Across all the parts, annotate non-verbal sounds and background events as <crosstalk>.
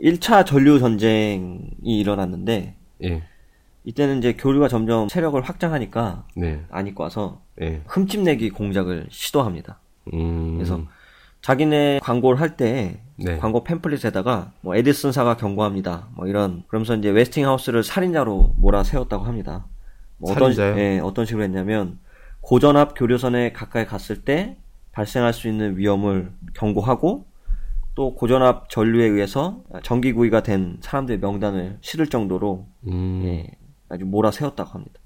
1차 전류 전쟁이 일어났는데 예. 이때는 이제 교류가 점점 세력을 확장하니까 네. 안 입고 와서 예. 흠집내기 공작을 시도합니다. 음. 그래서 자기네 광고를 할때 네. 광고 팸플릿에다가 뭐 에디슨사가 경고합니다. 뭐 이런 그러면서 이제 웨스팅하우스를 살인자로 몰아세웠다고 합니다. 뭐 어떤 살인자요? 예, 어떤 식으로 했냐면 고전압 교류선에 가까이 갔을 때 발생할 수 있는 위험을 경고하고 또 고전압 전류에 의해서 전기구이가 된 사람들의 명단을 실을 정도로 음. 예, 아주 몰아세웠다고 합니다.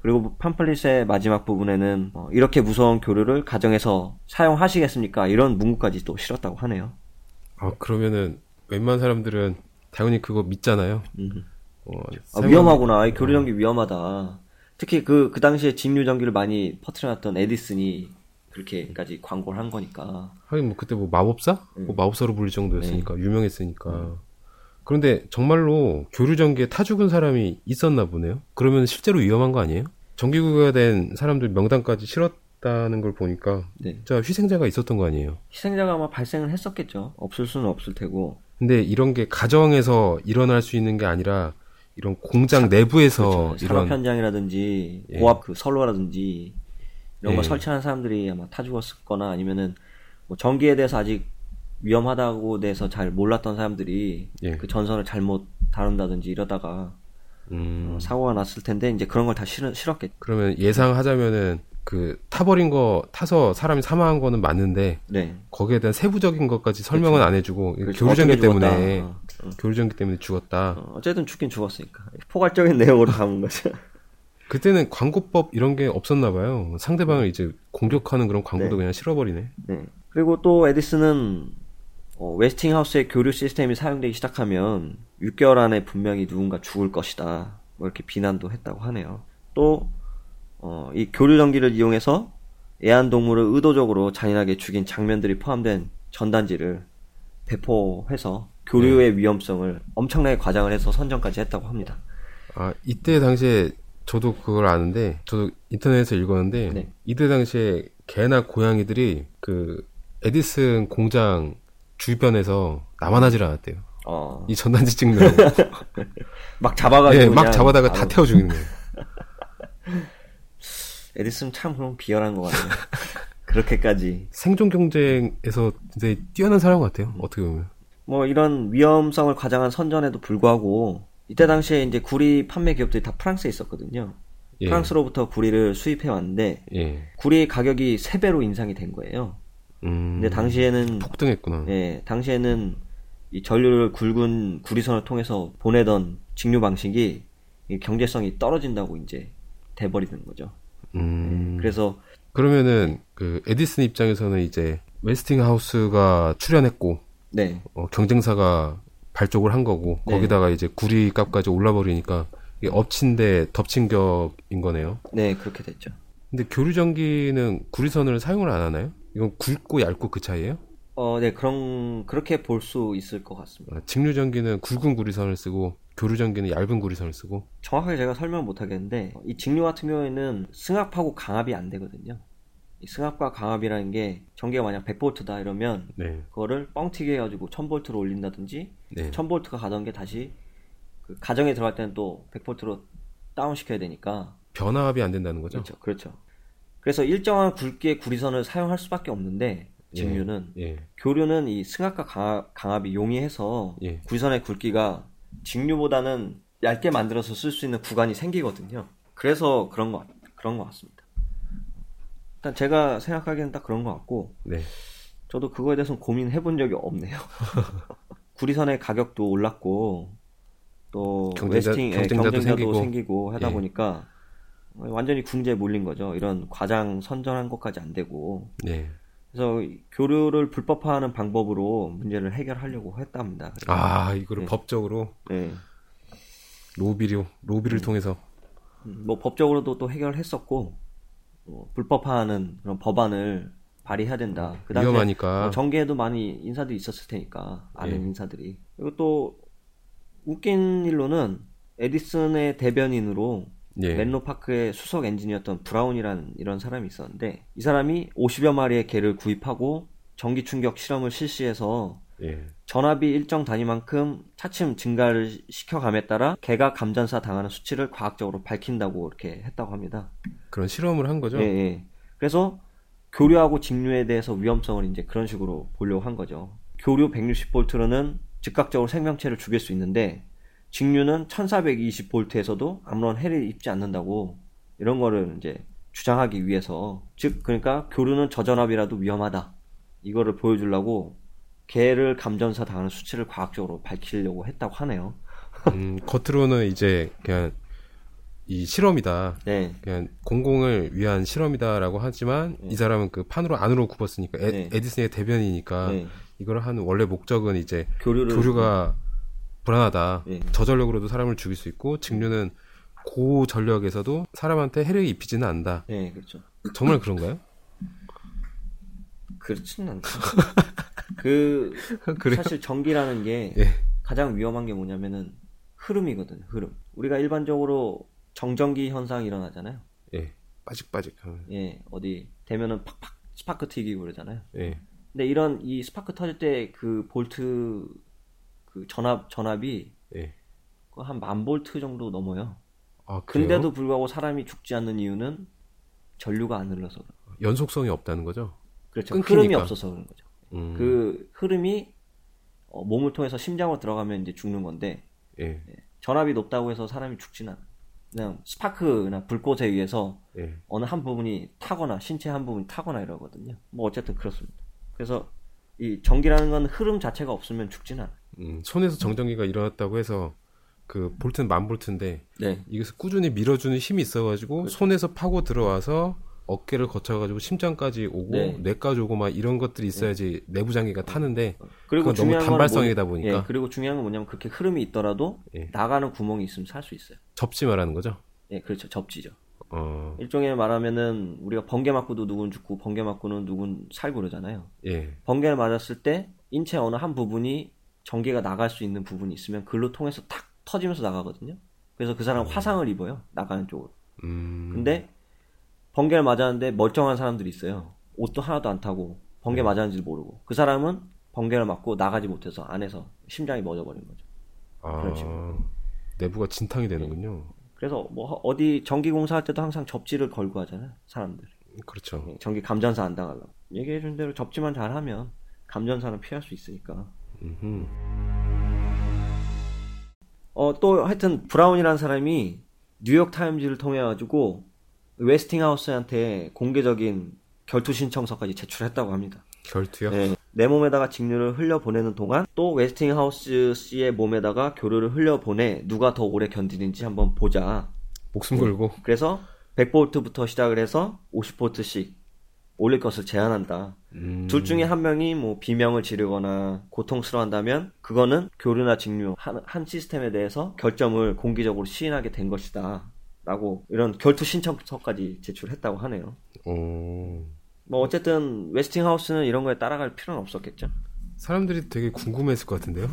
그리고 팜플릿의 마지막 부분에는 어, 이렇게 무서운 교류를 가정에서 사용하시겠습니까? 이런 문구까지 또 실었다고 하네요. 아, 그러면은 웬만한 사람들은 당연히 그거 믿잖아요. 음. 어, 아, 위험하구나. 이 교류 전기 위험하다. 특히 그, 그 당시에 직류 전기를 많이 퍼뜨려놨던 에디슨이 그렇게까지 광고를 한 거니까. 하긴 뭐 그때 뭐 마법사? 음. 뭐 마법사로 불릴 정도였으니까 네. 유명했으니까. 그런데 정말로 교류 전기에 타 죽은 사람이 있었나 보네요. 그러면 실제로 위험한 거 아니에요? 전기구가 된 사람들 명단까지 실었다는 걸 보니까 네. 진짜 희생자가 있었던 거 아니에요. 희생자가 아마 발생을 했었겠죠. 없을 수는 없을 테고. 근데 이런 게 가정에서 일어날 수 있는 게 아니라 이런 공장 내부에서 그렇죠. 산업 이런 현장이라든지 예. 고압 그 선로라든지 이런 거 예. 설치하는 사람들이 아마 타 죽었거나 아니면은 뭐 전기에 대해서 아직 위험하다고 대해서 잘 몰랐던 사람들이 예. 그 전선을 잘못 다룬다든지 이러다가 음, 어, 사고가 났을 텐데 이제 그런 걸다 실었겠죠. 그러면 예상하자면은 그 타버린 거 타서 사람이 사망한 거는 맞는데 네. 거기에 대한 세부적인 것까지 설명은 안 해주고 그렇죠. 교류전기. 때문에 어, 어. 교류전기 때문에 죽었다. 어, 어쨌든 죽긴 죽었으니까 포괄적인 내용으로 담은 거죠. <laughs> 그때는 광고법 이런 게 없었나 봐요. 상대방을 이제 공격하는 그런 광고도 네. 그냥 실어버리네. 네. 그리고 또 에디슨은 어, 웨스팅하우스의 교류 시스템이 사용되기 시작하면 6개월 안에 분명히 누군가 죽을 것이다. 뭐 이렇게 비난도 했다고 하네요. 또, 어, 이 교류 전기를 이용해서 애완동물을 의도적으로 잔인하게 죽인 장면들이 포함된 전단지를 배포해서 교류의 위험성을 엄청나게 과장을 해서 선정까지 했다고 합니다. 아 이때 당시에 저도 그걸 아는데 저도 인터넷에서 읽었는데 네. 이때 당시에 개나 고양이들이 그 에디슨 공장 주변에서 남아나질 않았대요. 어, 이 전단지 찍느라고. <laughs> 막 잡아가지고. 예, 막 잡아다가 다 바로 태워 죽이는 거예요. <laughs> 에디슨 참 그럼 비열한 것 같아요. 그렇게까지. 생존 경쟁에서 굉장히 뛰어난 사람 같아요. 어떻게 보면. 뭐 이런 위험성을 과장한 선전에도 불구하고 이때 당시에 이제 구리 판매 기업들이 다 프랑스에 있었거든요. 예. 프랑스로부터 구리를 수입해 왔는데 예. 구리 가격이 3배로 인상이 된 거예요. 음. 근데 당시에는 폭등했구나. 예, 당시에는 이 전류를 굵은 구리선을 통해서 보내던 직류 방식이 이 경제성이 떨어진다고 이제 돼버리는 거죠. 음. 그래서 그러면은 그 에디슨 입장에서는 이제 웨스팅하우스가 출연했고 네, 어, 경쟁사가 발족을 한 거고 네. 거기다가 이제 구리 값까지 올라버리니까 이게 엎친 데 덮친 격인 거네요. 네 그렇게 됐죠. 근데 교류 전기는 구리선을 사용을 안 하나요? 이건 굵고 얇고 그 차이예요? 어, 네 그런 그렇게 볼 수 있을 것 같습니다. 아, 직류 전기는 굵은 구리선을 쓰고 교류 전기는 얇은 구리선을 쓰고 정확하게 제가 설명 못 하겠는데 이 직류 같은 경우에는 승합하고 강압이 안 되거든요. 이 승합과 강압이라는 게 전기가 만약 100볼트다 이러면 네. 그거를 뻥튀기 해가지고 1000볼트로 올린다든지 네. 1000볼트가 가던 게 다시 그 가정에 들어갈 때는 또 100볼트로 다운 시켜야 되니까 변압이 안 된다는 거죠? 그렇죠, 그렇죠. 그래서 일정한 굵기의 구리선을 사용할 수밖에 없는데 직류는 예. 교류는 이 승합과 강압, 강압이 용이해서 예. 구리선의 굵기가 직류보다는 얇게 만들어서 쓸 수 있는 구간이 생기거든요. 그래서 그런 것 그런 것 같습니다. 일단 제가 생각하기에는 딱 그런 것 같고 네. 저도 그거에 대해서는 고민해 본 적이 없네요. <laughs> 구리선의 가격도 올랐고 또 경쟁자- 웨스팅 예, 경쟁자도 경쟁자도 생기고. 생기고, 하다 예. 보니까 완전히 궁지에 몰린 거죠. 이런 과장 선전한 것까지 안 되고 네. 그래서 교류를 불법화하는 방법으로 문제를 해결하려고 했답니다. 아, 이거를 네. 법적으로 네. 로비료, 로비를 통해서 음, 뭐 법적으로도 또 해결을 했었고 어, 불법화하는 그런 법안을 발의해야 된다. 그 당시에 위험하니까. 어, 정계에도 많이 인사들이 있었을 테니까 아는 예. 인사들이 그리고 또 웃긴 일로는 에디슨의 대변인으로 예. 멘로 파크의 수석 엔지니어였던 브라운이라는 이런 사람이 있었는데 이 사람이 50여 마리의 개를 구입하고 전기 충격 실험을 실시해서 예. 전압이 일정 단위만큼 차츰 증가를 시켜감에 따라 개가 감전사 당하는 수치를 과학적으로 밝힌다고 이렇게 했다고 합니다. 그런 실험을 한 거죠? 예, 예. 그래서 교류하고 직류에 대해서 위험성을 이제 그런 식으로 보려고 한 거죠. 교류 160볼트로는 즉각적으로 생명체를 죽일 수 있는데 직류는 1420볼트에서도 아무런 해를 입지 않는다고 이런 거를 이제 주장하기 위해서 즉 그러니까 교류는 저전압이라도 위험하다 이거를 보여주려고 개를 감전사 당하는 수치를 과학적으로 밝히려고 했다고 하네요. 음, 겉으로는 이제 그냥 이 실험이다. 네. 그냥 공공을 위한 실험이다라고 하지만 이 사람은 그 판으로 안으로 굽었으니까 에, 네. 에디슨의 대변이니까 네. 이걸 하는 원래 목적은 이제 교류를 교류가 불안하다. 네. 저전력으로도 사람을 죽일 수 있고 직류는 고전력에서도 사람한테 해를 입히지는 않는다. 네, 그렇죠. 정말 그런가요? 그렇지는 않죠. <laughs> 그? <laughs> 사실 전기라는 게 예. 가장 위험한 게 뭐냐면은 흐름이거든. 흐름. 우리가 일반적으로 정전기 현상이 일어나잖아요. 예. 빠직빠직 하면. 예, 어디 되면은 팍팍 스파크 튀기고 그러잖아요. 예. 근데 이런 이 스파크 터질 때 그 볼트 그 전압 전압이 예. 한 만 볼트 정도 넘어요. 아, 그래요? 근데도 불구하고 사람이 죽지 않는 이유는 전류가 안 흘러서. 연속성이 없다는 거죠? 그렇죠. 끊기니까. 흐름이 없어서 그런 거죠. 음. 그 흐름이 어, 몸을 통해서 심장으로 들어가면 이제 죽는 건데 예. 전압이 높다고 해서 사람이 죽지는 않아요. 그냥 스파크나 불꽃에 의해서 예. 어느 한 부분이 타거나 신체 한 부분이 타거나 이러거든요. 뭐 어쨌든 그렇습니다. 그래서 이 전기라는 건 흐름 자체가 없으면 죽지는 않아요. 음, 손에서 정전기가 일어났다고 해서 그 볼트는 만 볼트인데 네. 이것을 꾸준히 밀어주는 힘이 있어가지고 손에서 파고 들어와서 어깨를 거쳐가지고 심장까지 오고 네. 뇌까지 오고 막 이런 것들이 있어야지 내부 장기가 타는데 그리고 그건 너무 중요한 건 단발성이다 뭐- 보니까. 예, 그리고 중요한 건 뭐냐면 그렇게 흐름이 있더라도 예. 나가는 구멍이 있으면 살 수 있어요. 접지 말하는 거죠. 예, 그렇죠. 접지죠. 어, 일종의 말하면은 우리가 번개 맞고도 누군 죽고 번개 맞고는 누군 살고 그러잖아요. 예, 번개를 맞았을 때 인체 어느 한 부분이 전기가 나갈 수 있는 부분이 있으면 글로 통해서 탁 터지면서 나가거든요. 그래서 그 사람은 화상을 입어요. 나가는 쪽으로. 음, 근데 번개를 맞았는데 멀쩡한 사람들이 있어요. 옷도 하나도 안 타고 번개 맞았는지도 모르고 그 사람은 번개를 맞고 나가지 못해서 안에서 심장이 멎어버린 거죠. 그런 아, 식으로. 내부가 진탕이 되는군요. 그래서 뭐 어디 전기 공사할 때도 항상 접지를 걸고 하잖아요. 사람들. 그렇죠. 전기 감전사 안 당하려고. 얘기해 준 대로 접지만 잘하면 감전사는 피할 수 있으니까. 음흠. 어, 또 하여튼 브라운이라는 사람이 뉴욕 타임즈를 통해 가지고 웨스팅하우스한테 공개적인 결투 신청서까지 제출했다고 합니다. 결투요? 네. 내 몸에다가 직류를 흘려 보내는 동안 또 웨스팅하우스 씨의 몸에다가 교류를 흘려 보내 누가 더 오래 견디는지 한번 보자. 목숨 걸고 그래서 100볼트부터 시작을 해서 50볼트씩 올릴 것을 제안한다. 음, 둘 중에 한 명이 뭐 비명을 지르거나 고통스러워한다면 그거는 교류나 직류 한, 한 시스템에 대해서 결점을 공개적으로 시인하게 된 것이다. 라고 이런 결투 신청서까지 제출했다고 하네요. 어, 뭐 어쨌든 웨스팅하우스는 이런 거에 따라갈 필요는 없었겠죠. 사람들이 되게 궁금했을 것 같은데요.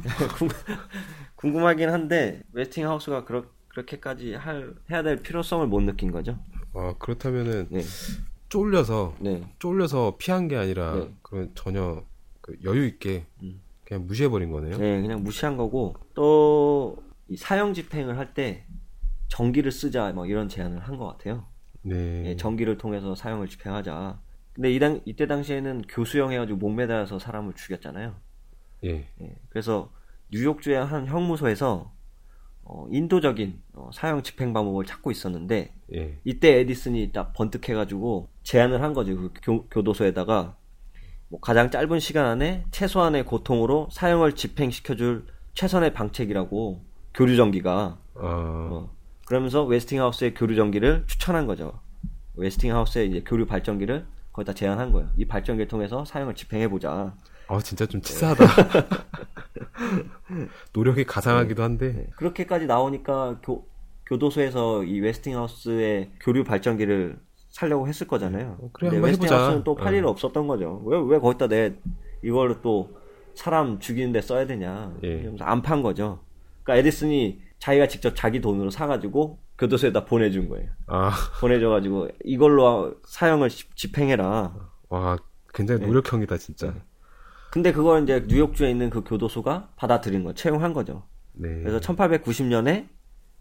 <laughs> 궁금하긴 한데 웨스팅하우스가 그렇, 그렇게까지 할, 해야 될 필요성을 못 느낀 거죠. 아 그렇다면은 네. 쫄려서 네. 쫄려서 피한 게 아니라 네. 그런 전혀 그 여유 있게 음. 그냥 무시해 버린 거네요. 네, 그냥 무시한 거고 또이 사형 집행을 할 때 전기를 쓰자 뭐 이런 제안을 한 것 같아요. 네. 예, 전기를 통해서 사형을 집행하자. 근데 이 당, 이때 당시에는 교수형 해가지고 목 매달아서 사람을 죽였잖아요. 예. 예, 그래서 뉴욕주의 한 형무소에서 어, 인도적인 어, 사형 집행 방법을 찾고 있었는데 예. 이때 에디슨이 딱 번뜩해가지고 제안을 한 거죠. 그 교, 교도소에다가 뭐 가장 짧은 시간 안에 최소한의 고통으로 사형을 집행시켜줄 최선의 방책이라고 교류 전기가 아, 어, 그러면서 웨스팅하우스의 교류 전기를 추천한 거죠. 웨스팅하우스의 이제 교류 발전기를 거기다 제안한 거예요. 이 발전기를 통해서 사형을 집행해 보자. 아 진짜 좀 치사하다. <laughs> 노력이 가상하기도 한데. 그렇게까지 나오니까 교, 교도소에서 이 웨스팅하우스의 교류 발전기를 살려고 했을 거잖아요. 어, 그래, 근데. 웨스팅하우스는 또팔 어. 일 없었던 거죠. 왜, 왜 거기다 내 이거를 또 사람 죽이는데 써야 되냐. 예. 이러면서 안판 거죠. 그러니까 에디슨이 자기가 직접 자기 돈으로 사가지고 교도소에다 보내준 거예요. 아, 보내줘가지고 이걸로 사형을 집- 집행해라. 와, 굉장히 노력형이다 진짜. 근데 그걸 이제 뉴욕주에 있는 그 교도소가 받아들인 거, 채용한 거죠. 네. 그래서 1890년에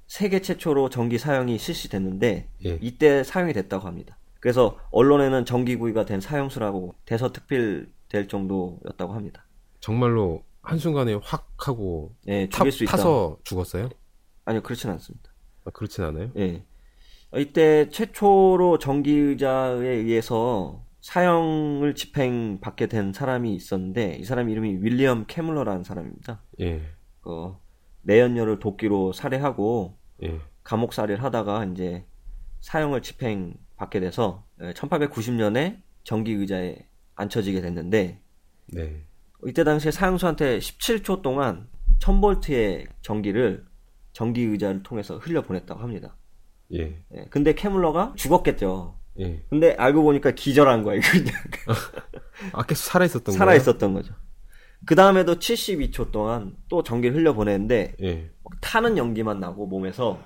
세계 최초로 전기 사용이 실시됐는데 예. 이때 사용이 됐다고 합니다. 그래서 언론에는 전기구이가 된 사형수라고 대서특필될 정도였다고 합니다. 정말로 한순간에 확 하고 예, 타, 죽일 수 있다. 타서 죽었어요? 아니요, 그렇진 않습니다. 아, 그렇진 않아요? 예. 이때 최초로 전기의자에 의해서 사형을 집행받게 된 사람이 있었는데 이 사람 이름이 윌리엄 캐물러라는 사람입니다. 예. 그 내연녀를 도끼로 살해하고 예. 감옥살이를 하다가 이제 사형을 집행받게 돼서 1890년에 전기의자에 앉혀지게 됐는데 네. 이때 당시에 사형수한테 17초 동안 1000볼트의 전기를 전기 의자를 통해서 흘려 보냈다고 합니다. 예. 예, 근데 캐물러가 죽었겠죠. 예. 근데 알고 보니까 기절한 거예요. 그냥 아, 계속 살아있었던 거예요? 살아 있었던 거죠. 그 다음에도 72초 동안 또 전기를 흘려 보냈는데 예. 타는 연기만 나고 몸에서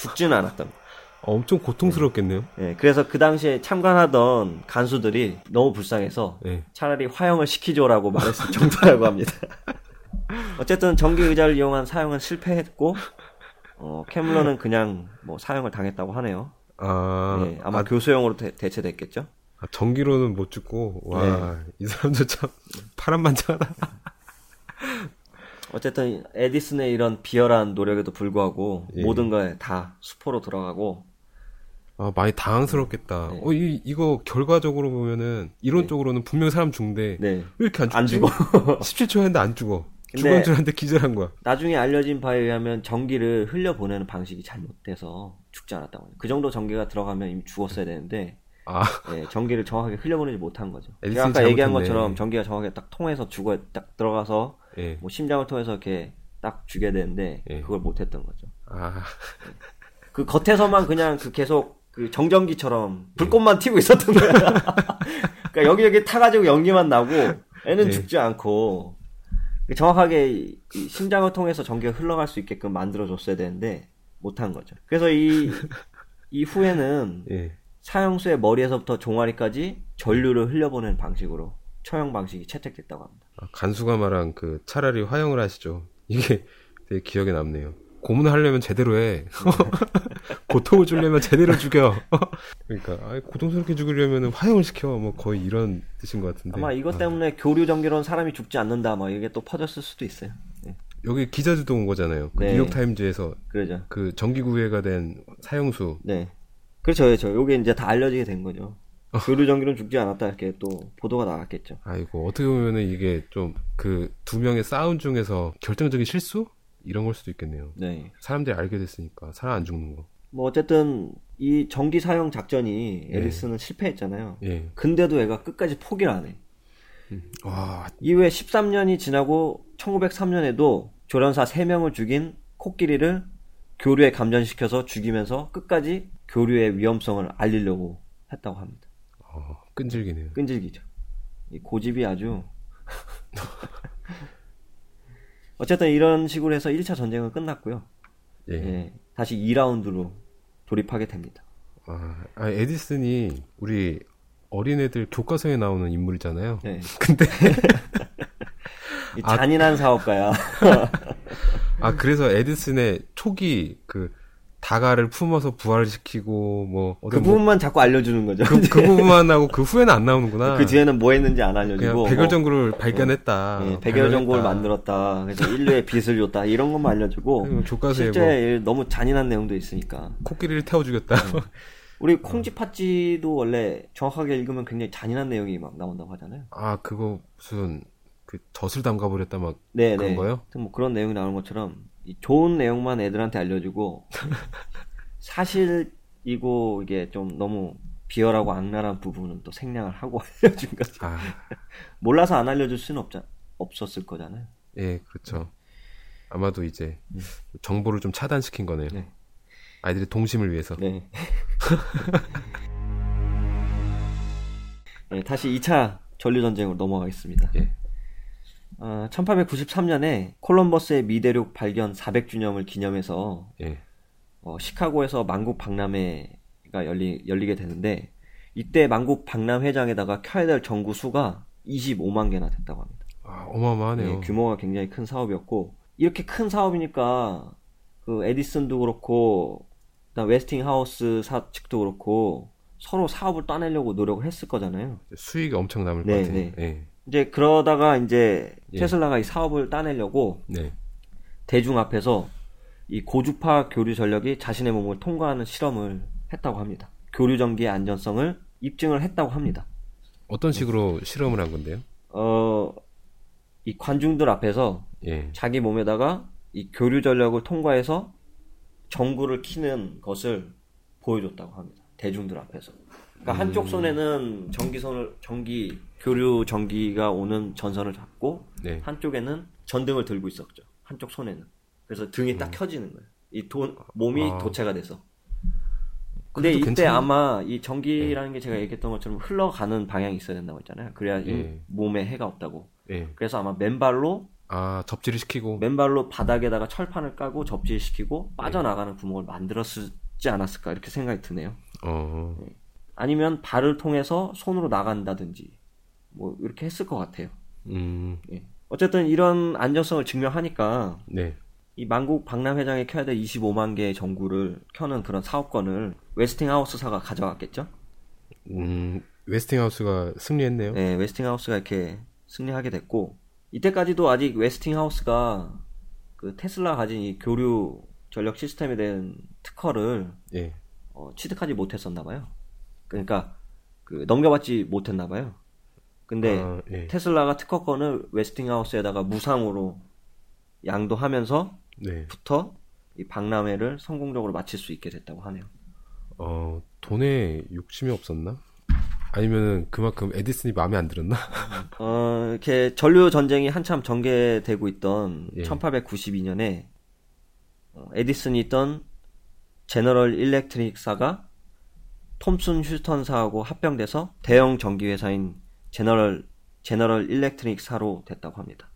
죽지는 않았던 거예요. 어, <laughs> 엄청 고통스럽겠네요. 예, 그래서 그 당시에 참관하던 간수들이 너무 불쌍해서 예. 차라리 화형을 시키죠라고 말했을 정도라고 합니다. <laughs> 어쨌든 전기 의자를 이용한 사용은 실패했고 어, 캐물러는 그냥 뭐 사용을 당했다고 하네요. 아, 예, 아마 교수형으로 대, 대체됐겠죠. 아, 전기로는 못 죽고, 와, 네. 이 사람들 참 파란만장하다. <laughs> 어쨌든 에디슨의 이런 비열한 노력에도 불구하고 예. 모든 거에 다 수포로 들어가고 아, 많이 당황스럽겠다. 네. 어, 이, 이거 결과적으로 보면은, 이론적으로는 분명 사람 죽는데, 네. 왜 이렇게 안 죽지? 안 죽어. <laughs> 17초 했는데 안 죽어. 알았는데 기절한 거야. 나중에 알려진 바에 의하면 전기를 흘려 보내는 방식이 잘못돼서 죽지 않았다고 해요. 그 정도 전기가 들어가면 이미 죽었어야 되는데 아, 예, 전기를 정확하게 흘려보내지 못한 거죠. 제가 아까 얘기한. 것처럼 전기가 정확하게 딱 통해서 죽어 딱 들어가서 예. 뭐 심장을 통해서 이렇게 딱 죽여야 되는데 예. 그걸 못했던 거죠. 아, 그 겉에서만 그냥 그 계속 그 정전기처럼 불꽃만 튀고 있었던 거야. <laughs> 그러니까 여기저기 타가지고 연기만 나고 애는 예. 죽지 않고 정확하게 심장을 통해서 전기가 흘러갈 수 있게끔 만들어줬어야 되는데 못한 거죠. 그래서 이 이후에는 <laughs> 예. 사형수의 머리에서부터 종아리까지 전류를 흘려보내는 방식으로 처형 방식이 채택됐다고 합니다. 아, 간수가 말한 그 차라리 화형을 하시죠. 이게 되게 기억에 남네요. 고문을 하려면 제대로 해. <laughs> 고통을 주려면 제대로 죽여. <laughs> 그러니까 아, 고통스럽게 죽이려면 화형을 시켜. 뭐 거의 이런 뜻인 것 같은데. 아마 이것 때문에 교류 전기로는 사람이 죽지 않는다, 막 이게 또 퍼졌을 수도 있어요. 네, 여기 기자들도 온 거잖아요. 그 네. 뉴욕 타임즈에서 그러죠. 그 전기구회가 된 사형수. 네. 그렇죠, 그렇죠. 요게 이제 다 알려지게 된 거죠. 교류 전기로는 죽지 않았다 이렇게 또 보도가 나왔겠죠. 아이고 어떻게 보면은 이게 좀 그 두 명의 싸움 중에서 결정적인 실수 이런 걸 수도 있겠네요. 네. 사람들이 알게 됐으니까 사람 안 죽는 거. 뭐 어쨌든 이 전기 사용 작전이 네. 에리스는 실패했잖아요. 예. 근데도 애가 끝까지 포기를 안 해. 와 이후에 13년이 지나고 1903년에도 조련사 3명을 죽인 코끼리를 교류에 감전시켜서 죽이면서 끝까지 교류의 위험성을 알리려고 했다고 합니다. 어, 끈질기네요. 끈질기죠. 이 고집이 아주. <laughs> 어쨌든 이런 식으로 해서 1차 전쟁은 끝났고요. 예. 예, 다시 2라운드로 돌입하게 됩니다. 아, 아, 에디슨이 우리 어린애들 교과서에 나오는 인물이잖아요. 예. <laughs> 근데 이 잔인한 사업가야. <laughs> 아 그래서 에디슨의 초기 그 다가를 품어서 부활시키고 뭐그 어떤 뭐- 부분만 자꾸 알려주는 거죠. 그, 그 <laughs> 부분만 하고 그 후에는 안 나오는구나. 그 뒤에는 뭐 했는지 안 알려주고. 백열전구를 발견했다. 뭐, 예, 발견했다. 만들었다. 그래서 인류에 빚을 줬다. 이런 것만 알려주고. 교과서에 실제 뭐 너무 잔인한 내용도 있으니까. 코끼리를 태워 죽였다. 우리 콩쥐 팥쥐도 원래 정확하게 읽으면 굉장히 잔인한 내용이 막 나온다고 하잖아요. 아 그거 무슨 그 젖을 담가 버렸다 막 네, 그런 네. 거요? 뭐 그런 내용이 나오는 것처럼 이 좋은 내용만 애들한테 알려주고 <laughs> 사실이고 이게 좀 너무 비열하고 악랄한 부분은 또 생략을 하고 <laughs> 알려준 거지. 아, 몰라서 안 알려줄 수는 없자, 없었을 거잖아요. 예, 그렇죠. 아마도 이제 정보를 좀 차단시킨 거네요. 네. 아이들의 동심을 위해서. 네. <laughs> 네, 다시 2차 전류 전쟁으로 넘어가겠습니다. 예. 어, 1893년에 콜럼버스의 미대륙 발견 400주년을 기념해서 예. 어, 시카고에서 만국 박람회가 열리, 열리게 되는데 이때 만국 박람회장에다가 켜야 될 전구 수가 25만 개나 됐다고 합니다. 어마어마하네요. 예, 규모가 굉장히 큰 사업이었고 이렇게 큰 사업이니까 그 에디슨도 그렇고 그다음 웨스팅하우스 사 측도 그렇고 서로 사업을 따내려고 노력을 했을 거잖아요. 수익이 엄청 남을 네, 것 같아요. 네. 예. 이제 그러다가 이제 예. 테슬라가 이 사업을 따내려고 네. 대중 앞에서 이 고주파 교류 전력이 자신의 몸을 통과하는 실험을 했다고 합니다. 교류 전기의 안전성을 입증을 했다고 합니다. 어떤 식으로 실험을 한 건데요? 어, 이 관중들 앞에서 예. 자기 몸에다가 이 교류 전력을 통과해서 전구를 키는 것을 보여줬다고 합니다. 대중들 앞에서. 그러니까 한쪽 손에는 전기선을 전기 교류 전기가 오는 전선을 잡고 네. 한쪽에는 전등을 들고 있었죠. 한쪽 손에는. 그래서 등이 딱 켜지는 거예요. 이 돈, 몸이 아. 도체가 돼서. 근데 이때 괜찮은- 아마 이 전기라는 게 제가 얘기했던 것처럼 흘러가는 방향이 있어야 된다고 했잖아요. 그래야 이 예. 몸에 해가 없다고. 예. 그래서 아마 맨발로 아, 접지를 시키고. 맨발로 바닥에다가 철판을 까고 접지시키고 빠져나가는 구멍을 만들었지 않았을까 이렇게 생각이 드네요. 어. 아니면 발을 통해서 손으로 나간다든지 뭐 이렇게 했을 것 같아요. 음. 예. 어쨌든 이런 안전성을 증명하니까 네. 이 만국 박람 회장에 켜야 될 25만 개의 전구를 켜는 그런 사업권을 웨스팅하우스사가 가져갔겠죠? 음, 웨스팅하우스가 승리했네요. 네, 웨스팅하우스가 이렇게 승리하게 됐고 이때까지도 아직 웨스팅하우스가 그 테슬라 가진 이 교류 전력 시스템에 대한 특허를 예. 어, 취득하지 못했었나 봐요. 그러니까 그 넘겨받지 못했나 봐요. 근데 아, 예. 테슬라가 특허권을 웨스팅하우스에다가 무상으로 양도하면서부터 네. 이 박람회를 성공적으로 마칠 수 있게 됐다고 하네요. 어, 돈에 욕심이 없었나? 아니면은 그만큼 에디슨이 마음에 안 들었나? 어, 이렇게 전류 전쟁이 한참 전개되고 있던 예. 1892년에 어, 에디슨이 있던 제너럴 일렉트릭사가 톰슨 휴스턴사하고 합병돼서 대형 전기 회사인 제너럴 제너럴 일렉트릭사로 됐다고 합니다.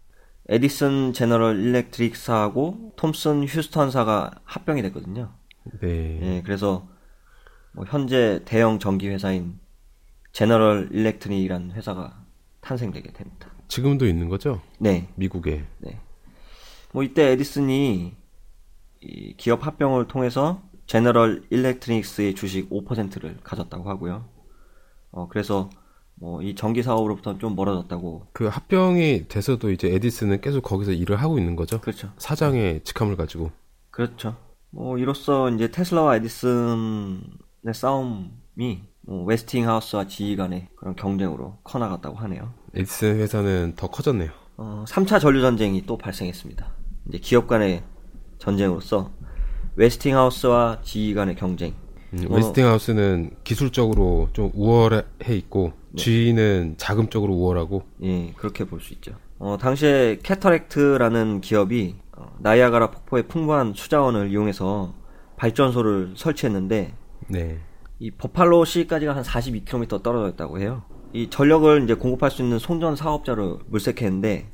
에디슨 제너럴 일렉트릭사하고 톰슨 휴스턴사가 합병이 됐거든요. 네. 예, 그래서 뭐 현재 대형 전기 회사인 제너럴 일렉트릭이라는 회사가 탄생되게 됩니다. 지금도 있는 거죠? 네, 미국에. 네. 뭐 이때 에디슨이 이 기업 합병을 통해서 제너럴 일렉트릭스의 주식 5%를 가졌다고 하고요. 어, 그래서 뭐이 전기 사업으로부터 좀 멀어졌다고. 그 합병이 돼서도 이제 에디슨은 계속 거기서 일을 하고 있는 거죠? 그렇죠. 사장의 직함을 가지고. 그렇죠. 뭐 이로써 이제 테슬라와 에디슨의 싸움이 뭐 웨스팅하우스와 GE 간의 그런 경쟁으로 커나갔다고 하네요. 에디슨 회사는 더 커졌네요. 어, 3차 전류 전쟁이 또 발생했습니다. 이제 기업 간의 전쟁으로서 웨스팅하우스와 GE 간의 경쟁. 음, 어. 웨스팅하우스는 기술적으로 좀 우월해 있고 네. GE는 자금적으로 우월하고 예, 그렇게 볼 수 있죠. 어, 당시에 캐터렉트라는 기업이 어, 나이아가라 폭포의 풍부한 수자원을 이용해서 발전소를 설치했는데 네. 이 버팔로 시까지가 한 42km 떨어져 있다고 해요. 이 전력을 이제 공급할 수 있는 송전 사업자로 물색했는데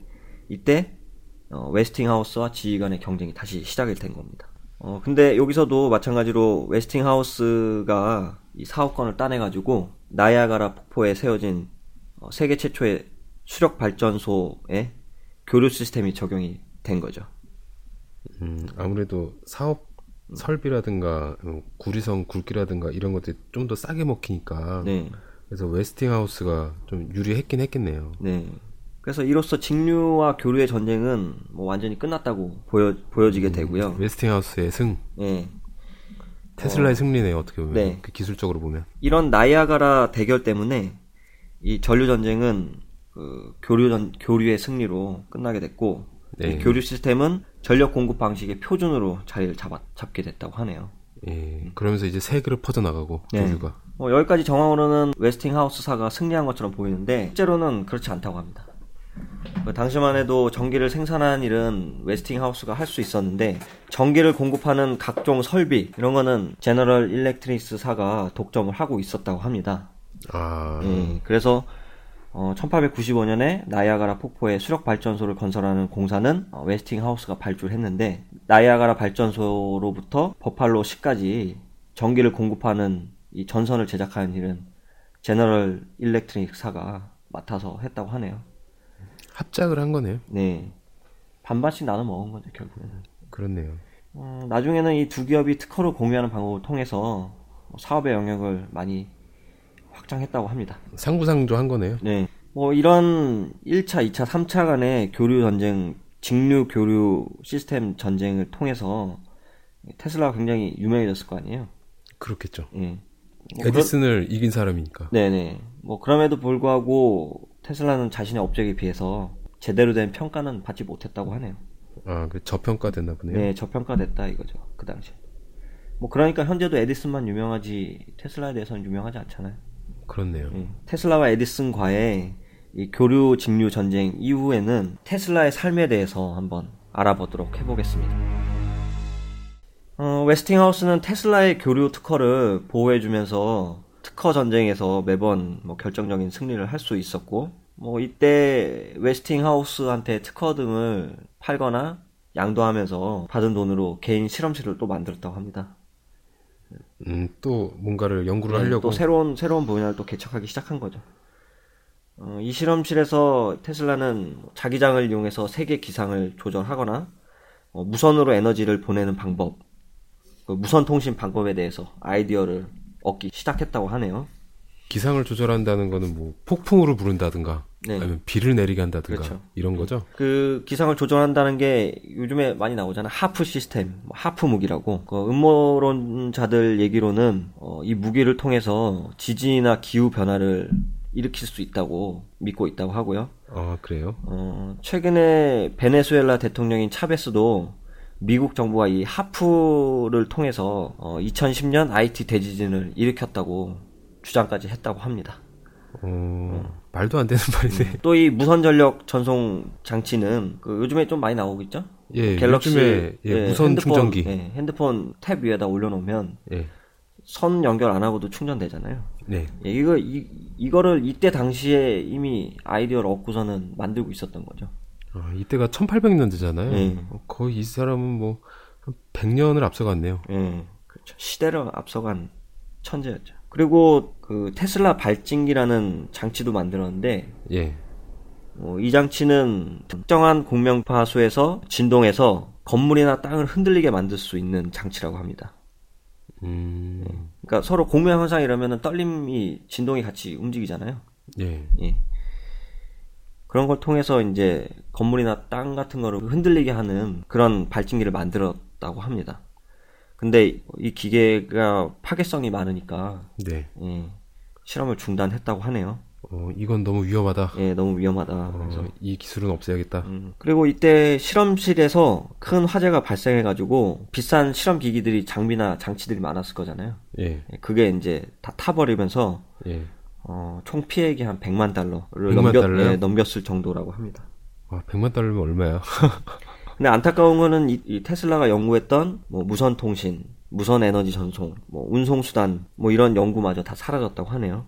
이때 어, 웨스팅하우스와 GE 간의 경쟁이 다시 시작이 된 겁니다. 어, 근데 여기서도 마찬가지로 웨스팅하우스가 이 사업권을 따내가지고 나이아가라 폭포에 세워진 어, 세계 최초의 수력 발전소에 교류 시스템이 적용이 된 거죠. 음, 아무래도 사업 설비라든가 어, 구리성 굵기라든가 이런 것들이 좀 더 싸게 먹히니까 네. 그래서 웨스팅하우스가 좀 유리했긴 했겠네요. 네. 그래서 이로써 직류와 교류의 전쟁은 뭐 완전히 끝났다고 보여, 보여지게 되고요. 웨스팅하우스의 승, 예. 테슬라의 승리네요. 어떻게 보면 네. 그 기술적으로 보면. 이런 나이아가라 대결 때문에 이 전류 전쟁은 그 교류 전, 교류의 승리로 끝나게 됐고 네. 이 교류 시스템은 전력 공급 방식의 표준으로 자리를 잡아, 잡게 됐다고 하네요. 예. 그러면서 이제 세계로 퍼져나가고 네. 교류가. 뭐 여기까지 정황으로는 웨스팅하우스사가 승리한 것처럼 보이는데 실제로는 그렇지 않다고 합니다. 그 당시만 해도 전기를 생산하는 일은 웨스팅하우스가 할 수 있었는데 전기를 공급하는 각종 설비 이런 거는 제너럴 일렉트릭스사가 독점을 하고 있었다고 합니다. 아, 예, 그래서 어, 1895년에 나이아가라 폭포에 수력 발전소를 건설하는 공사는 어, 웨스팅하우스가 발주했는데 나이아가라 발전소로부터 버팔로 시까지 전기를 공급하는 이 전선을 제작하는 일은 제너럴 일렉트릭사가 맡아서 했다고 하네요. 합작을 한 거네요. 네. 반반씩 나눠 먹은 거죠, 결국에는. 그렇네요. 어, 나중에는 이 두 기업이 특허를 공유하는 방법을 통해서 사업의 영역을 많이 확장했다고 합니다. 상부상조 한 거네요. 네. 뭐 이런 1차, 2차, 3차 간의 교류 전쟁, 직류 교류 시스템 전쟁을 통해서 테슬라가 굉장히 유명해졌을 거 아니에요. 그렇겠죠. 예. 뭐 에디슨을 이긴 사람이니까. 네네. 뭐 그럼에도 불구하고 테슬라는 자신의 업적에 비해서 제대로 된 평가는 받지 못했다고 하네요. 아, 그 저평가됐나 보네요. 네, 저평가됐다 이거죠. 그 당시에. 뭐 그러니까 현재도 에디슨만 유명하지 테슬라에 대해서는 유명하지 않잖아요. 그렇네요. 예. 테슬라와 에디슨과의 이 교류 직류 전쟁 이후에는 테슬라의 삶에 대해서 한번 알아보도록 해보겠습니다. 어, 웨스팅하우스는 테슬라의 교류 특허를 보호해주면서 특허 전쟁에서 매번 뭐 결정적인 승리를 할 수 있었고, 뭐 이때 웨스팅하우스한테 특허 등을 팔거나 양도하면서 받은 돈으로 개인 실험실을 또 만들었다고 합니다. 음, 또 뭔가를 연구를 네, 하려고. 또 새로운 새로운 분야를 또 개척하기 시작한 거죠. 어, 이 실험실에서 테슬라는 자기장을 이용해서 세계 기상을 조절하거나 어, 무선으로 에너지를 보내는 방법, 그 무선 통신 방법에 대해서 아이디어를 얻기 시작했다고 하네요. 기상을 조절한다는 거는 뭐 폭풍으로 부른다든가 네. 아니면 비를 내리게 한다든가 그렇죠. 이런 거죠. 그 기상을 조절한다는 게 요즘에 많이 나오잖아. 하프 시스템, 뭐 하프 무기라고. 그 음모론자들 얘기로는 어, 이 무기를 통해서 지진이나 기후 변화를 일으킬 수 있다고 믿고 있다고 하고요. 아, 그래요? 어, 최근에 베네수엘라 대통령인 차베스도 미국 정부가 이 하프를 통해서 어, 2010년 IT 대지진을 일으켰다고 주장까지 했다고 합니다. 어, 말도 안 되는 말이네. 또이 무선 전력 전송 장치는 그 요즘에 좀 많이 나오고 있죠? 예, 갤럭시 요즘에 예, 예, 무선 핸드폰, 충전기. 예, 핸드폰 탭 위에다 올려놓으면 예, 선 연결 안 하고도 충전되잖아요. 네. 예, 이거 이, 이거를 이때 당시에 이미 아이디어를 얻고서는 만들고 있었던 거죠. 아, 이때가 1800년대잖아요. 예. 거의 이 사람은 뭐, 한 100년을 앞서갔네요. 예, 그렇죠. 시대를 앞서간 천재였죠. 그리고 그 테슬라 발진기라는 장치도 만들었는데 예. 어, 이 장치는 특정한 공명파수에서 진동해서 건물이나 땅을 흔들리게 만들 수 있는 장치라고 합니다. 음, 그러니까 서로 공명 현상 이러면은 떨림이 진동이 같이 움직이잖아요. 예. 예. 그런 걸 통해서 이제 건물이나 땅 같은 거를 흔들리게 하는 그런 발진기를 만들었다고 합니다. 근데 이 기계가 파괴성이 많으니까 네. 예, 실험을 중단했다고 하네요. 어, 이건 너무 위험하다. 예, 너무 위험하다. 그래서 어, 이 기술은 없애야겠다. 음, 그리고 이때 실험실에서 큰 화재가 발생해가지고 비싼 실험 기기들이 장비나 장치들이 많았을 거잖아요. 예, 예, 그게 이제 다 타버리면서 예. 어, 총 피해액이 한 100만 달러를 100만 넘겼, 달러요? 예, 넘겼을 정도라고 합니다. 와, 100만 달러면 얼마야? <laughs> 근데 안타까운 거는 이, 이 테슬라가 연구했던 뭐 무선 통신, 무선 에너지 전송, 뭐 운송 수단, 뭐 이런 연구마저 다 사라졌다고 하네요.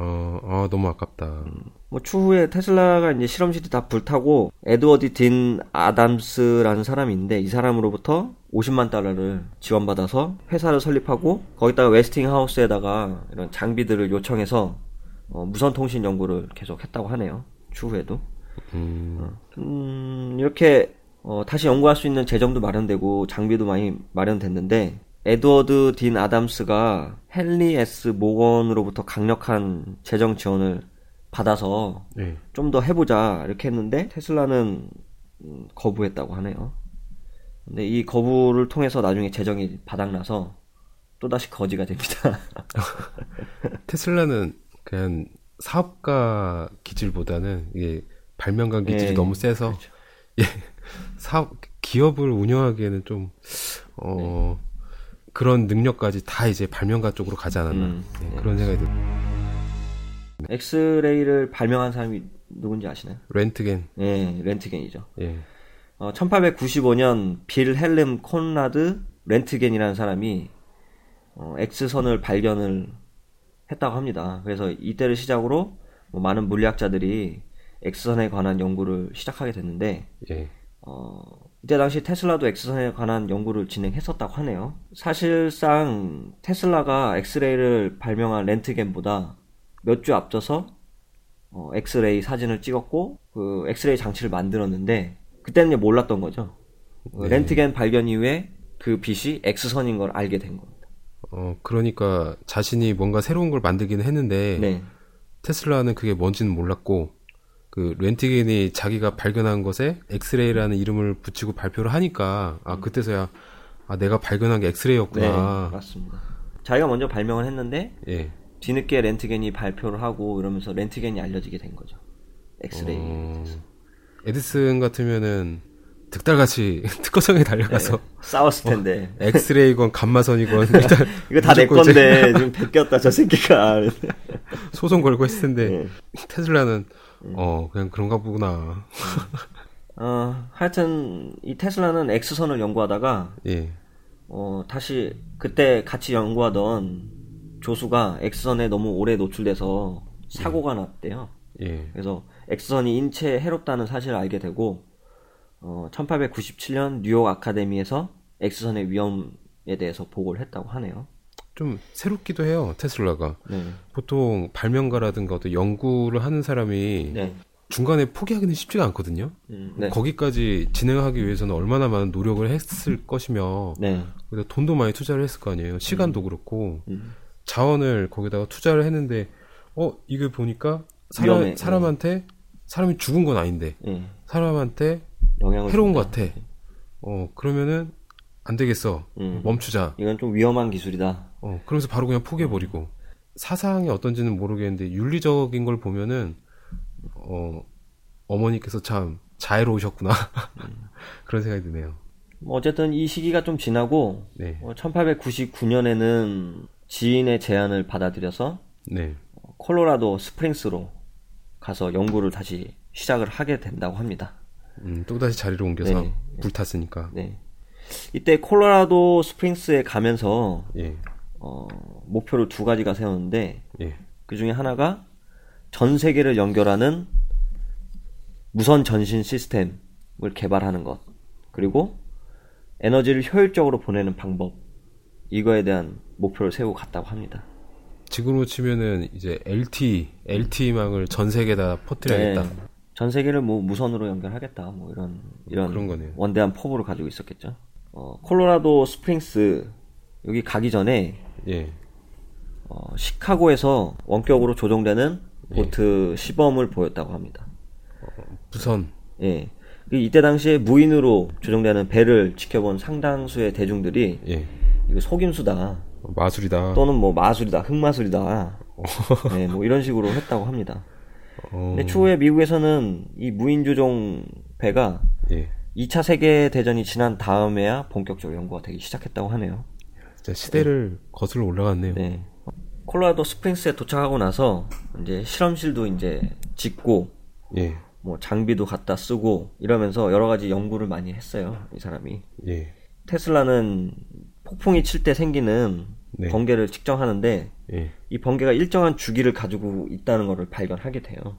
어, 아, 너무 아깝다. 뭐 추후에 테슬라가 이제 실험실이 다 불타고 에드워드 딘 아담스라는 사람이 있는데 이 사람으로부터 50만 달러를 지원받아서 회사를 설립하고 거기다가 웨스팅하우스에다가 이런 장비들을 요청해서 어, 무선 통신 연구를 계속 했다고 하네요. 추후에도. 음, 음, 이렇게 어, 다시 연구할 수 있는 재정도 마련되고 장비도 많이 마련됐는데 에드워드 딘 아담스가 헨리 S 모건으로부터 강력한 재정 지원을 받아서 예. 좀더 해보자 이렇게 했는데 테슬라는 음, 거부했다고 하네요. 근데 이 거부를 통해서 나중에 재정이 바닥나서 또다시 거지가 됩니다. <laughs> 테슬라는 그냥 사업가 기질보다는 이게 발명가 기질이 예, 너무 세서 그렇죠. 예, 사업 기업을 운영하기에는 좀 어, 그런 능력까지 다 이제 발명가 쪽으로 가지 않았나 음, 예, 네. 그런 생각이 들. 엑스레이를 발명한 사람이 누군지 아시나요? 렌트겐 예, 렌트겐이죠. 예, 어, 1895년 빌 헬름 콘라드 렌트겐이라는 사람이 어, X선을 발견을 했다고 합니다. 그래서 이때를 시작으로 뭐 많은 물리학자들이 X선에 관한 연구를 시작하게 됐는데 예, 어, 이때 당시 테슬라도 X선에 관한 연구를 진행했었다고 하네요. 사실상 테슬라가 엑스레이를 발명한 렌트겐보다 몇 주 앞서서 어, 엑스레이 사진을 찍었고 그그 엑스레이 장치를 만들었는데 그때는 몰랐던 거죠. 그 네. 렌트겐 발견 이후에 그 빛이 X선인 걸 알게 된 겁니다. 어, 그러니까 자신이 뭔가 새로운 걸 만들기는 했는데 네. 테슬라는 그게 뭔지는 몰랐고 그 렌트겐이 자기가 발견한 것에 엑스레이라는 이름을 붙이고 발표를 하니까 아 그때서야 아 내가 발견한 게 네, 엑스레이였구나. 맞습니다. 자기가 먼저 발명을 했는데 예. 뒤늦게 렌트겐이 발표를 하고 이러면서 렌트겐이 알려지게 된 거죠. 엑스레이. 어, 에디슨 같으면은 득달같이 <laughs> 특허청에 달려가서 네, 싸웠을 텐데 엑스레이건 감마선이건 일단 <laughs> 이거 다 <laughs> 내 건데 지금 베꼈다 저 새끼가. 소송 걸고 했을 텐데 네. 테슬라는 어 그냥 그런가 보구나. 어, 하여튼 이 테슬라는 X선을 연구하다가 예. 어, 다시 그때 같이 연구하던 조수가 X선에 너무 오래 노출돼서 사고가 났대요. 예. 그래서 X선이 인체에 해롭다는 사실을 알게 되고 어, 1897년 뉴욕 아카데미에서 X선의 위험에 대해서 보고를 했다고 하네요. 좀 새롭기도 해요 테슬라가. 네. 보통 발명가라든가 어떤 연구를 하는 사람이 네. 중간에 포기하기는 쉽지가 않거든요. 음, 네. 거기까지 진행하기 위해서는 얼마나 많은 노력을 했을 것이며 네. 돈도 많이 투자를 했을 거 아니에요. 시간도 그렇고 음. 자원을 거기다가 투자를 했는데 어 이게 보니까 사람, 위험해. 사람한테 사람이 죽은 건 아닌데 예. 사람한테 영향을 해로운. 것 같아. 어 그러면은 안 되겠어. 음. 멈추자. 이건 좀 위험한 기술이다. 어 그러면서 바로 그냥 포기해버리고 사상이 어떤지는 모르겠는데 윤리적인 걸 보면은 어 어머니께서 참 자애로우셨구나 <laughs> 그런 생각이 드네요. 뭐 어쨌든 이 시기가 좀 지나고 네, 어, 1899년에는 지인의 제안을 받아들여서 네, 콜로라도 스프링스로 가서 연구를 다시 시작을 하게 된다고 합니다. 음, 또 다시 자리를 옮겨서 네. 불탔으니까. 네. 이때 콜로라도 스프링스에 가면서 예, 어, 목표를 두 가지가 세웠는데 예, 그 중에 하나가 전 세계를 연결하는 무선 전신 시스템을 개발하는 것 그리고 에너지를 효율적으로 보내는 방법 이거에 대한 목표를 세우고 갔다고 합니다. 지금으로 치면은 이제 LTE, LTE망을 전 세계에다 퍼뜨려야겠다. 네. 전 세계를 뭐 무선으로 연결하겠다 뭐 이런 이런 그런 거네요. 원대한 포부를 가지고 있었겠죠. 어, 콜로라도 스프링스 여기 가기 전에 예, 어, 시카고에서 원격으로 조종되는 보트 시범을 보였다고 합니다. 부선. 예. 그 이때 당시에 무인으로 조종되는 배를 지켜본 상당수의 대중들이 예, 이거 속임수다 마술이다. 또는 뭐 마술이다 흑마술이다 <laughs> 네, 뭐 이런 식으로 했다고 합니다. 어, 근데 추후에 미국에서는 이 무인 조종 배가 예, 2차 세계 대전이 지난 다음에야 본격적으로 연구가 되기 시작했다고 하네요. 진짜 시대를 거슬러 올라갔네요. 네. 콜로라도 스프링스에 도착하고 나서 이제 실험실도 이제 짓고 예, 뭐 장비도 갖다 쓰고 이러면서 여러 가지 연구를 많이 했어요. 이 사람이. 예, 테슬라는 폭풍이 칠 때 생기는 네. 번개를 측정하는데 예. 이 번개가 일정한 주기를 가지고 있다는 것을 발견하게 돼요.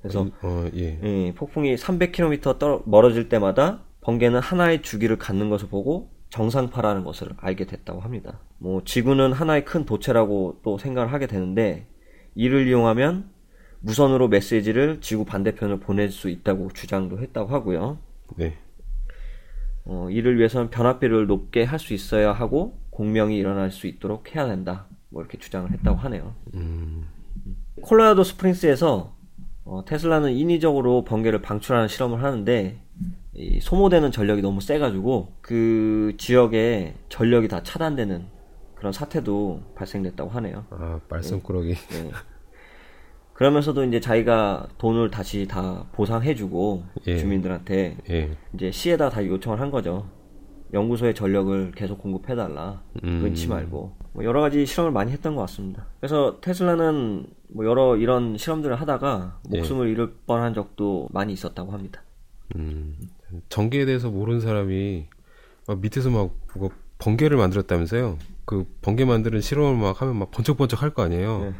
그래서 어, 예, 예, 폭풍이 300km 떨어, 멀어질 때마다 번개는 하나의 주기를 갖는 것을 보고 정상파라는 것을 알게 됐다고 합니다. 뭐 지구는 하나의 큰 도체라고 또 생각을 하게 되는데 이를 이용하면 무선으로 메시지를 지구 반대편을 보낼 수 있다고 주장도 했다고 하고요. 네, 어, 이를 위해서는 변압비를 높게 할 수 있어야 하고 공명이 일어날 수 있도록 해야 된다. 뭐 이렇게 주장을 했다고 하네요. 음, 콜로라도 스프링스에서 어, 테슬라는 인위적으로 번개를 방출하는 실험을 하는데 이 소모되는 전력이 너무 세가지고 그 지역에 전력이 다 차단되는 그런 사태도 발생됐다고 하네요. 아, 말썽꾸러기. 네. 그러면서도 이제 자기가 돈을 다시 다 보상해주고 예. 주민들한테 예, 이제 시에다 다 요청을 한 거죠. 연구소에 전력을 계속 공급해달라. 음. 끊지 말고. 뭐 여러 가지 실험을 많이 했던 것 같습니다. 그래서 테슬라는 뭐 여러 이런 실험들을 하다가 예. 목숨을 잃을 뻔한 적도 많이 있었다고 합니다. 음, 전기에 대해서 모르는 사람이 막 밑에서 막 뭐가 번개를 만들었다면서요? 그 번개 만드는 실험을 막 하면 막 번쩍번쩍 할 거 아니에요? 네.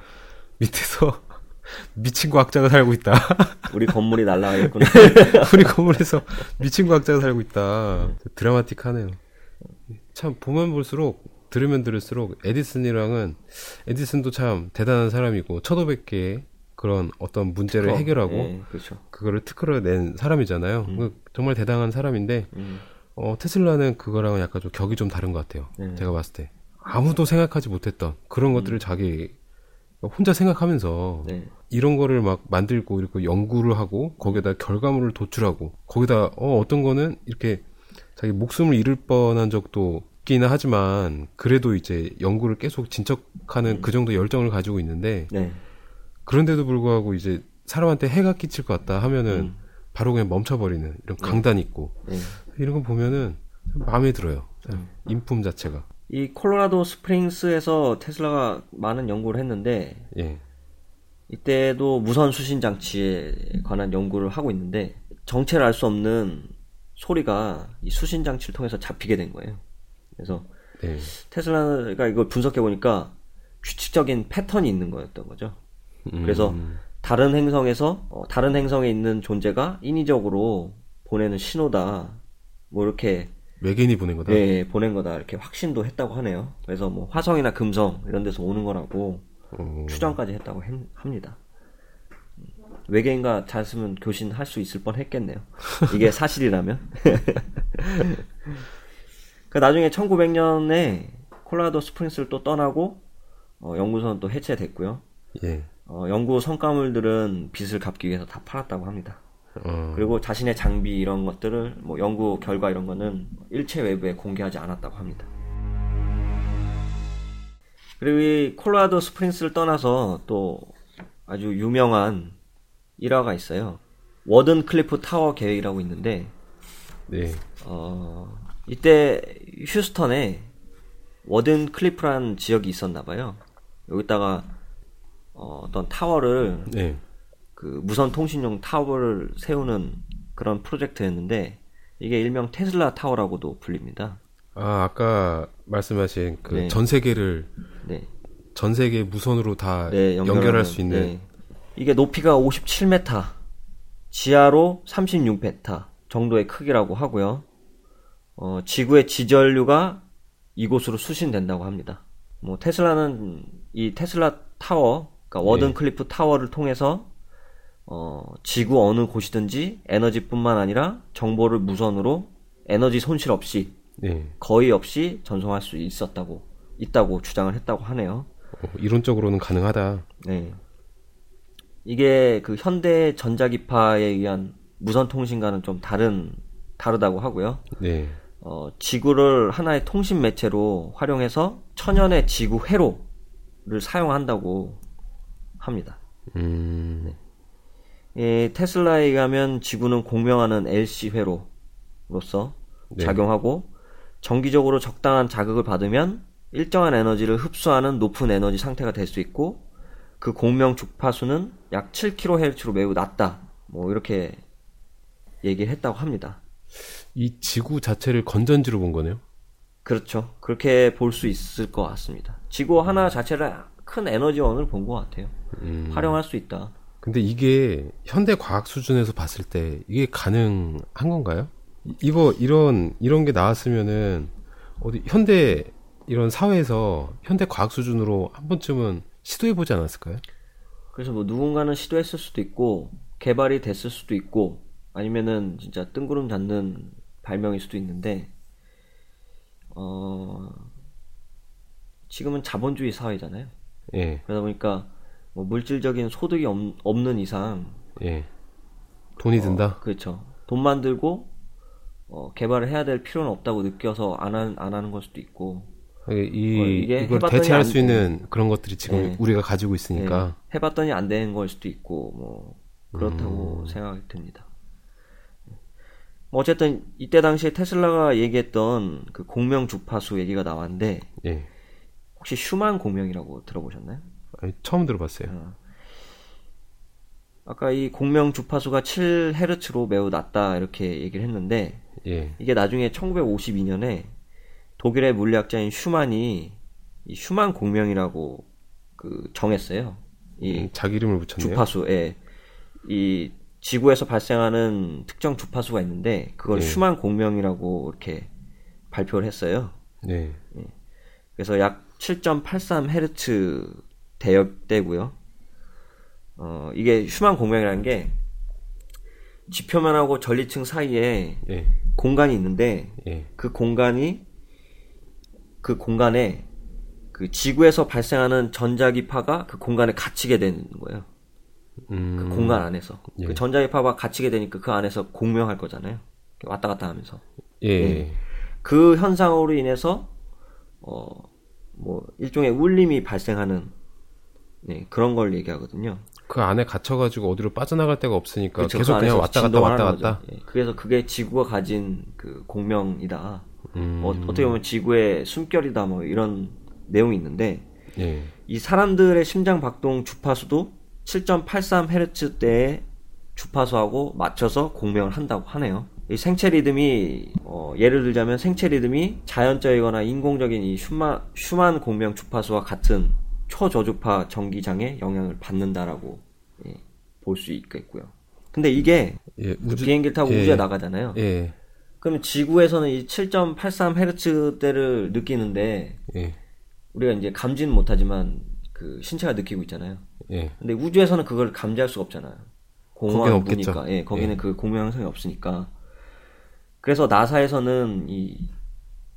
밑에서 <laughs> 미친 과학자가 살고 있다. <laughs> 우리 건물이 날아가겠구나. <laughs> 우리 건물에서 미친 과학자가 살고 있다. 드라마틱하네요. 참 보면 볼수록 들으면 들을수록 에디슨이랑은 에디슨도 참 대단한 사람이고 1500개의 그런 어떤 문제를 특허. 해결하고 예, 그렇죠. 그거를 특허를 낸 사람이잖아요. 음. 그 정말 대단한 사람인데 음, 어, 테슬라는 그거랑은 약간 좀 격이 좀 다른 것 같아요. 네. 제가 봤을 때 아무도 생각하지 못했던 그런 것들을 자기 혼자 생각하면서 네. 이런 거를 막 만들고 이렇게 연구를 하고 거기에다 결과물을 도출하고 거기다 어, 어떤 거는 이렇게 자기 목숨을 잃을 뻔한 적도 있기는 하지만 그래도 이제 연구를 계속 진척하는 그 정도 열정을 가지고 있는데 네. 그런데도 불구하고 이제 사람한테 해가 끼칠 것 같다 하면은 음. 바로 그냥 멈춰버리는 이런 강단 있고 네. 이런 거 보면은 참 마음에 들어요. 참 인품 자체가. 이 콜로라도 스프링스에서 테슬라가 많은 연구를 했는데 예. 이때도 무선 수신 장치에 관한 연구를 하고 있는데 정체를 알 수 없는 소리가 이 수신 장치를 통해서 잡히게 된 거예요. 그래서 네. 테슬라가 이걸 분석해 보니까 규칙적인 패턴이 있는 거였던 거죠. 음, 그래서 다른 행성에서 어, 다른 행성에 있는 존재가 인위적으로 보내는 신호다. 뭐 이렇게 외계인이 보낸 거다. 예, 보낸 거다 이렇게 확신도 했다고 하네요. 그래서 뭐 화성이나 금성 이런 데서 오는 거라고 어, 추정까지 했다고 햄- 합니다. 음, 외계인과 잘 쓰면 교신할 수 있을 뻔 했겠네요. 이게 <laughs> 사실이라면. <laughs> 그 나중에 1900년에 콜로라도 스프링스를 또 떠나고 어, 연구소는 또 해체됐고요. 예. 어, 연구 성과물들은 빚을 갚기 위해서 다 팔았다고 합니다. 어, 그리고 자신의 장비 이런 것들을 뭐 연구 결과 이런 거는 일체 외부에 공개하지 않았다고 합니다. 그리고 이 콜로라도 스프링스를 떠나서 또 아주 유명한 일화가 있어요. 워든 클리프 타워 계획이라고 있는데 네. 어, 이때 휴스턴에 워든 클리프란 지역이 있었나 봐요. 여기다가 어, 어떤 타워를 네. 그 무선 통신용 타워를 세우는 그런 프로젝트였는데 이게 일명 테슬라 타워라고도 불립니다. 아, 아까 말씀하신 그 네. 전 세계를 네. 전 세계 무선으로 다 네, 연결할 수 있는 네. 이게 높이가 57m, 지하로 36m 정도의 크기라고 하고요. 어, 지구의 지전류가 이곳으로 수신된다고 합니다. 뭐 테슬라는 이 테슬라 타워, 그러니까 워든 네. 클리프 타워를 통해서 어, 지구 어느 곳이든지 에너지뿐만 아니라 정보를 무선으로 에너지 손실 없이 네. 거의 없이 전송할 수 있었다고 있다고 주장을 했다고 하네요. 어, 이론적으로는 가능하다. 네. 이게 그 현대 전자기파에 의한 무선 통신과는 좀 다른 다르다고 하고요. 네. 어, 지구를 하나의 통신 매체로 활용해서 천연의 지구 회로를 사용한다고 합니다. 음. 예, 테슬라에 의하면 지구는 공명하는 LC 회로로서 네. 작용하고 정기적으로 적당한 자극을 받으면 일정한 에너지를 흡수하는 높은 에너지 상태가 될 수 있고 그 공명 주파수는 약 7kHz로 매우 낮다. 뭐 이렇게 얘기를 했다고 합니다. 이 지구 자체를 건전지로 본 거네요. 그렇죠. 그렇게 볼 수 있을 것 같습니다. 지구 하나 자체를 큰 에너지원을 본 것 같아요. 음. 활용할 수 있다. 근데 이게 현대 과학 수준에서 봤을 때 이게 가능한 건가요? 이- 이거 이런 이런 게 나왔으면은 어디 현대 이런 사회에서 현대 과학 수준으로 한 번쯤은 시도해 보지 않았을까요? 그래서 뭐 누군가는 시도했을 수도 있고 개발이 됐을 수도 있고 아니면은 진짜 뜬구름 잡는 발명일 수도 있는데 어 지금은 자본주의 사회잖아요. 예, 그러다 보니까 뭐 물질적인 소득이 없, 없는 이상 예. 돈이 든다. 그렇죠. 돈 만들고 어, 개발을 해야 될 필요는 없다고 느껴서 안, 하, 안 하는 걸 수도 있고 이, 어, 이 이게 이걸 대체할 안수 돼. 있는 그런 것들이 지금 네. 우리가 가지고 있으니까. 예, 해봤더니 안 되는 걸 수도 있고 뭐 그렇다고 음. 생각이 듭니다. 뭐 어쨌든 이때 당시에 테슬라가 얘기했던 그 공명 주파수 얘기가 나왔는데 예. 혹시 슈만 공명이라고 들어보셨나요? 아니, 처음 들어봤어요. 어. 아까 이 공명 주파수가 7헤르츠로 매우 낮다 이렇게 얘기를 했는데 예. 이게 나중에 1952년에 독일의 물리학자인 슈만이 이 슈만 공명이라고 그 정했어요. 이 음, 자기 이름을 붙였네요. 주파수에 이 지구에서 발생하는 특정 주파수가 있는데 그걸 네. 슈만 공명이라고 이렇게 발표를 했어요. 네. 그래서 약 7.83 헤르츠 대역대고요. 어, 이게 슈만 공명이라는 게 지표면하고 전리층 사이에 예. 공간이 있는데 예. 그 공간이 그 공간에 그 지구에서 발생하는 전자기파가 그 공간에 갇히게 되는 거예요. 음. 그 공간 안에서 예. 그 전자기파가 갇히게 되니까 그 안에서 공명할 거잖아요. 왔다 갔다 하면서 예. 예. 그 현상으로 인해서 어 뭐 일종의 울림이 발생하는 네, 그런 걸 얘기하거든요. 그 안에 갇혀가지고 어디로 빠져나갈 데가 없으니까 그렇죠. 계속 그 그냥 왔다 갔다 왔다 갔다. 예, 그래서 그게 지구가 가진 그 공명이다. 음. 어, 어떻게 보면 지구의 숨결이다 뭐 이런 내용이 있는데 예. 이 사람들의 심장 박동 주파수도 7.83Hz대의 주파수하고 맞춰서 공명을 한다고 하네요. 이 생체 리듬이 어, 예를 들자면 생체 리듬이 자연적이거나 인공적인 이 슈만, 슈만 공명 주파수와 같은 초저주파 전기장에 영향을 받는다라고 예, 볼 수 있겠고요. 근데 이게 예. 그 우주 비행기를 타고 예. 우주에 나가잖아요. 예. 그러면 지구에서는 이 7.83Hz대를 느끼는데 예. 우리가 이제 감지는 못하지만 그 신체가 느끼고 있잖아요. 예. 근데 우주에서는 그걸 감지할 수가 없잖아요. 공허한. 무니까. 예, 거기는 그 공명성이 없으니까. 그래서 나사에서는 이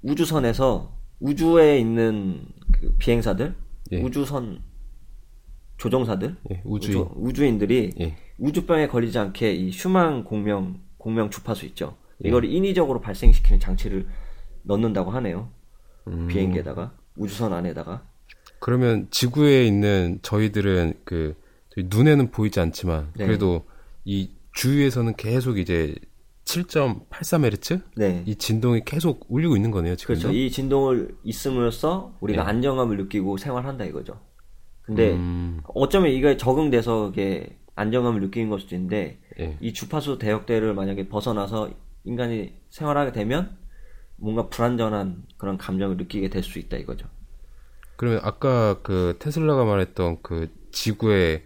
우주선에서 우주에 있는 그 비행사들, 예. 우주선 조종사들, 예. 우주인. 우주, 우주 인들이 예. 우주병에 걸리지 않게 이 슈만 공명 공명 주파수 있죠. 예. 이걸 인위적으로 발생시키는 장치를 넣는다고 하네요. 음. 비행기에다가 우주선 안에다가 그러면 지구에 있는 저희들은 그 저희 눈에는 보이지 않지만 네. 그래도 이 주위에서는 계속 이제 7.83Hz 네. 이 진동이 계속 울리고 있는 거네요 지금. 그렇죠. 이 진동을 있음으로써 우리가 예. 안정감을 느끼고 생활한다 이거죠. 근데 음, 어쩌면 이게 적응돼서 이게 안정감을 느끼는 걸 수도 있는데 예. 이 주파수 대역대를 만약에 벗어나서 인간이 생활하게 되면 뭔가 불안전한 그런 감정을 느끼게 될 수 있다 이거죠. 그러면 아까 그 테슬라가 말했던 그 지구에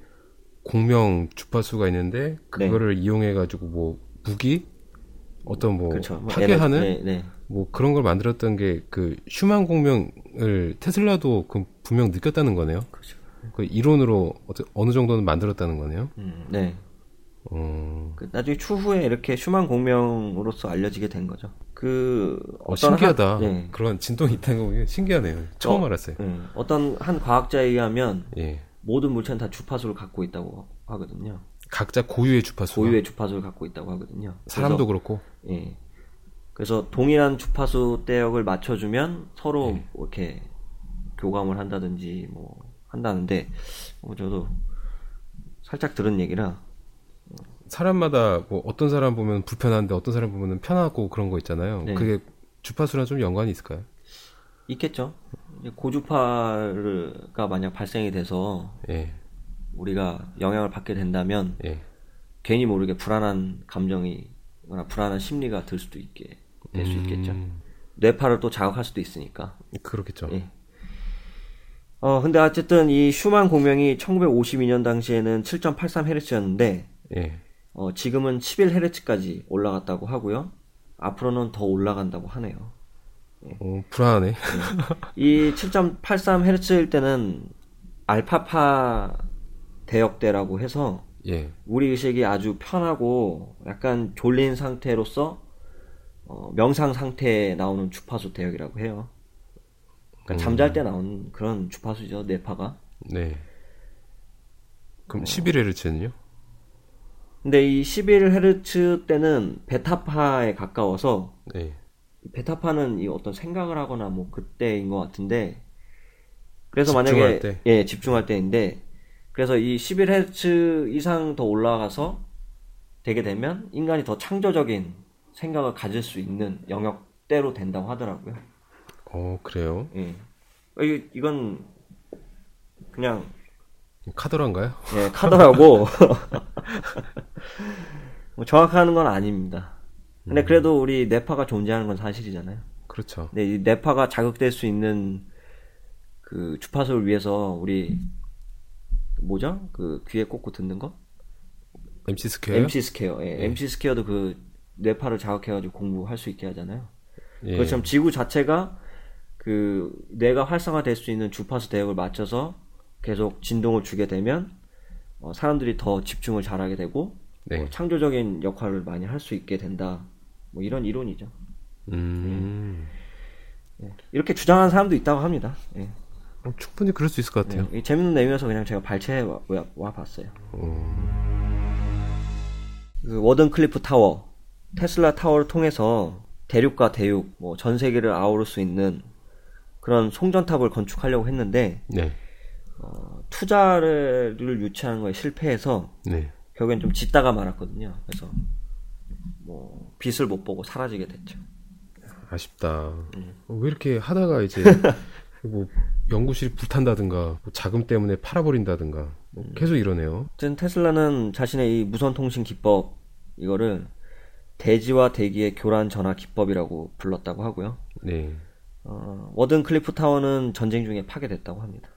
공명 주파수가 있는데 그거를 이용해 가지고 뭐 무기 어떤 뭐 네. 그렇죠. 뭐 파괴하는 네, 네. 뭐 그런 걸 만들었던 게 그 슈만 공명을 테슬라도 그 분명 느꼈다는 거네요. 그렇죠. 그 이론으로 어느- 어느 정도는 만들었다는 거네요. 음, 네. 어, 그 나중에 추후에 이렇게 슈만 공명으로서 알려지게 된 거죠. 그 어, 신기하다. 한, 네. 그런 진동이 있다는 거 보면 신기하네요. 처음 어, 알았어요. 네. 어떤 한 과학자에 의하면 예. 모든 물체는 다 주파수를 갖고 있다고 하거든요. 각자 고유의 주파수. 고유의 주파수를 갖고 있다고 하거든요. 사람도 그렇고. 예. 그래서 동일한 주파수 대역을 맞춰주면 서로 네. 뭐 이렇게 교감을 한다든지 뭐 한다는데 뭐 저도 살짝 들은 얘기라 사람마다 뭐 어떤 사람 보면 불편한데 어떤 사람 보면 편하고 그런 거 있잖아요. 네. 그게 주파수랑 좀 연관이 있을까요? 있겠죠. 고주파가 만약 발생이 돼서 예. 우리가 영향을 받게 된다면 예. 괜히 모르게 불안한 감정이 거나 불안한 심리가 들 수도 있게 될 수 있겠죠. 음, 뇌파를 또 자극할 수도 있으니까. 그렇겠죠. 예. 어, 근데 어쨌든 이 슈만 공명이 1952년 당시에는 7.83Hz였는데, 예. 어, 지금은 11Hz까지 올라갔다고 하고요. 앞으로는 더 올라간다고 하네요. 어, 불안하네. 이 7.83Hz일 때는 알파파 대역대라고 해서 예. 우리 의식이 아주 편하고 약간 졸린 상태로서 어, 명상 상태에 나오는 주파수 대역이라고 해요. 그러니까 잠잘 때 나오는 그런 주파수죠, 뇌파가. 네. 어. 그럼 11Hz는요? 근데 이 11Hz 때는 베타파에 가까워서 네. 베타파는 이 어떤 생각을 하거나 뭐 그때인 것 같은데 그래서 집중할 만약에 때? 예 집중할 때인데 그래서 이 11Hz 이상 더 올라가서 되게 되면 인간이 더 창조적인 생각을 가질 수 있는 영역대로 된다고 하더라고요. 어, 그래요. 예. 어, 이- 이건 그냥 카더란가요? 예, 카더라고 <laughs> 뭐 정확한 건 아닙니다. 근데 음. 그래도 우리 뇌파가 존재하는 건 사실이잖아요. 그렇죠. 근데 이 뇌파가 자극될 수 있는 그 주파수를 위해서 우리 뭐죠? 그 귀에 꽂고 듣는 거? MC 스퀘어? MC 스퀘어. 예, MC 스퀘어도 그 뇌파를 자극해가지고 공부할 수 있게 하잖아요. 예. 그것처럼 지구 자체가 그 뇌가 활성화될 수 있는 주파수 대역을 맞춰서 계속 진동을 주게 되면 어, 사람들이 더 집중을 잘하게 되고 네. 뭐 창조적인 역할을 많이 할 수 있게 된다. 뭐 이런 이론이죠. 음. 이렇게 주장하는 사람도 있다고 합니다. 예. 어, 충분히 그럴 수 있을 것 같아요. 예, 재밌는 내용이어서 그냥 제가 발췌해 와, 봤어요. 그 워든 클리프 타워, 테슬라 타워를 통해서 대륙과 대륙, 뭐 전 세계를 아우를 수 있는 그런 송전탑을 건축하려고 했는데 네. 어, 투자를 유치하는 거에 실패해서 네. 결국엔 좀 짓다가 말았거든요. 그래서 뭐 빛을 못 보고 사라지게 됐죠. 아쉽다. 음. 어, 왜 이렇게 하다가 이제 <laughs> 뭐 연구실이 불탄다든가 뭐 자금 때문에 팔아버린다든가 뭐 음. 계속 이러네요. 어쨌든 테슬라는 자신의 이 무선 통신 기법 이거를 대지와 대기의 교란 전하 기법이라고 불렀다고 하고요. 네. 어, 워든 클리프 타워는 전쟁 중에 파괴됐다고 합니다.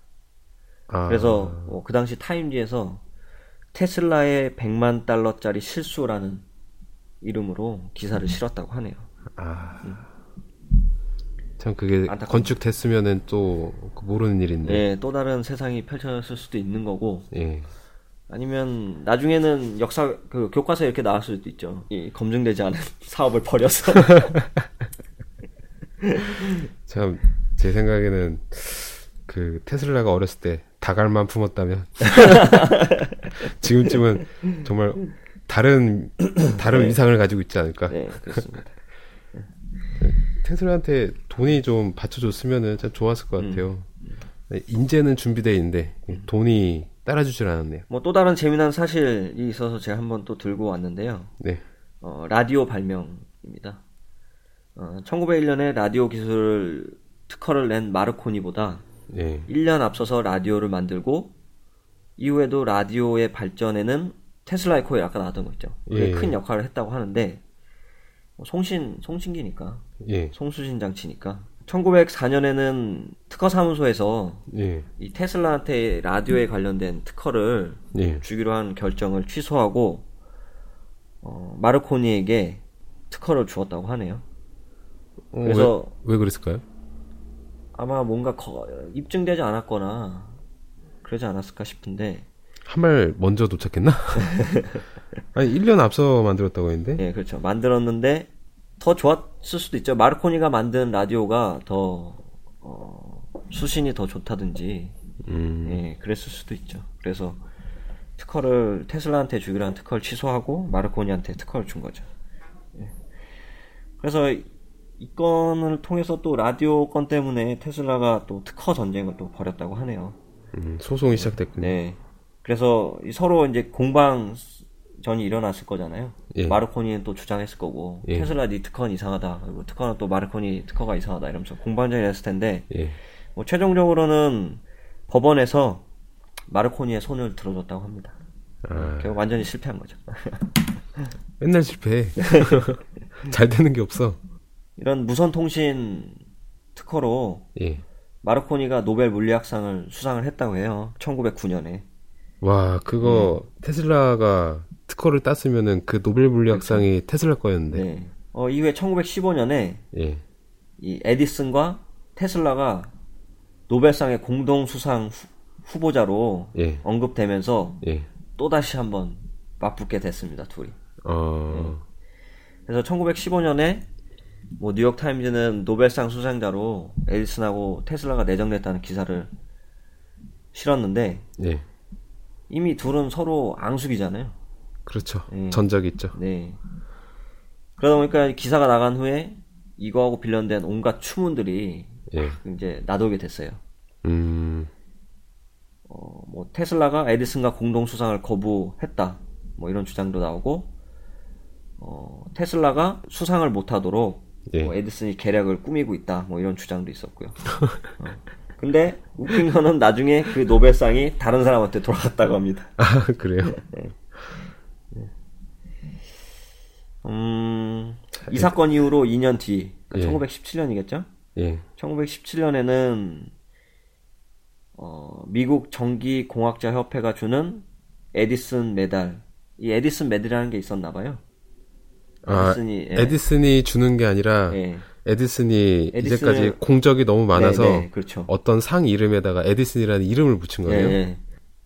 아, 그래서 어, 그 당시 타임지에서 테슬라의 100만 달러짜리 실수라는 이름으로 기사를 실었다고 하네요. 아. 참 그게 안타깝네요. 건축됐으면은 또 모르는 일인데. 예, 또 다른 세상이 펼쳐졌을 수도 있는 거고 예. 아니면 나중에는 역사 그 교과서에 이렇게 나왔을 수도 있죠. 이 검증되지 않은 <laughs> 사업을 벌여서 <laughs> 참 제 생각에는 그 테슬라가 어렸을 때 닭알만 품었다면 <laughs> 지금쯤은 정말 다른 다른 위상을 가지고 있지 않을까. 네, 그렇습니다. 테슬라한테 돈이 좀 받쳐줬으면은 참 좋았을 것 같아요. 네, 인재는 준비돼 있는데 돈이 따라주질 않았네요. 뭐 또 다른 재미난 사실이 있어서 제가 한번 또 들고 왔는데요. 네, 어, 라디오 발명입니다. 어, 1901년에 라디오 기술 특허를 낸 마르코니보다 네, 1년 앞서서 라디오를 만들고 이후에도 라디오의 발전에는 테슬라의 코에 아까 나왔던 거 있죠. 예. 큰 역할을 했다고 하는데 뭐 송신 송신기니까 예, 송수신 장치니까 1904년에는 특허 사무소에서 예, 이 테슬라한테 라디오에 관련된 특허를 예. 주기로 한 결정을 취소하고 어, 마르코니에게 특허를 주었다고 하네요. 어, 그래서 왜, 왜 그랬을까요? 아마 뭔가 거- 입증되지 않았거나 그러지 않았을까 싶은데 한말 먼저 도착했나? <laughs> 아니 1년 앞서 만들었다고 했는데. 예 그렇죠 만들었는데 더 좋았을 수도 있죠 마르코니가 만든 라디오가 더 어, 수신이 더 좋다든지 음, 예 그랬을 수도 있죠 그래서 특허를 테슬라한테 주기로 한 특허를 취소하고 마르코니한테 특허를 준 거죠 예. 그래서 이 건을 통해서 또 라디오 건 때문에 테슬라가 또 특허 전쟁을 또 벌였다고 하네요 음, 소송이 시작됐군요. 네. 그래서 이 서로 이제 공방전이 일어났을 거잖아요. 예. 마르코니는 또 주장했을 거고 예. 테슬라 네 특허는 이상하다. 그리고 특허는 또 마르코니 특허가 이상하다. 이러면서 공방전이 됐을 텐데 예, 뭐 최종적으로는 법원에서 마르코니의 손을 들어줬다고 합니다. 아, 결국 완전히 실패한 거죠. <laughs> 맨날 실패해. <laughs> 잘 되는 게 없어. 이런 무선 통신 특허로 예. 마르코니가 노벨 물리학상을 수상을 했다고 해요. 1909년에. 와, 그거 테슬라가 특허를 땄으면은 그 노벨 물리학상이 테슬라 거였는데. 네. 어, 이후에 1915년에 예. 이 에디슨과 테슬라가 노벨상의 공동 수상 후- 후보자로 예. 언급되면서 예. 또 다시 한번 맞붙게 됐습니다, 둘이. 어. 그래서 1915년에 뭐 뉴욕 타임즈는 노벨상 수상자로 에디슨하고 테슬라가 내정됐다는 기사를 실었는데 예. 이미 둘은 서로 앙숙이잖아요. 그렇죠. 예. 전적이 있죠. 네. 그러다 보니까 기사가 나간 후에 이거하고 관련된 온갖 추문들이 예. 이제 나돌게 됐어요. 음. 어, 뭐 테슬라가 에디슨과 공동 수상을 거부했다. 뭐 이런 주장도 나오고 어, 테슬라가 수상을 못 하도록 예. 뭐 에디슨이 계략을 꾸미고 있다. 뭐 이런 주장도 있었고요. <laughs> 어. 근데 웃긴 거는 나중에 그 노벨상이 다른 사람한테 돌아갔다고 합니다. 아, 그래요? 음, 이 사건 이후로 2년 뒤, 예. 1917년이겠죠? 예. 1917년에는 어, 미국 전기 공학자 협회가 주는 에디슨 메달, 이 에디슨 메달이라는 게 있었나 봐요. 아, 에디슨이 예. 에디슨이 주는 게 아니라 예. 에디슨이 에디슨을- 이제까지 공적이 너무 많아서 네, 네, 그렇죠. 어떤 상 이름에다가 에디슨이라는 이름을 붙인 예, 거예요. 예.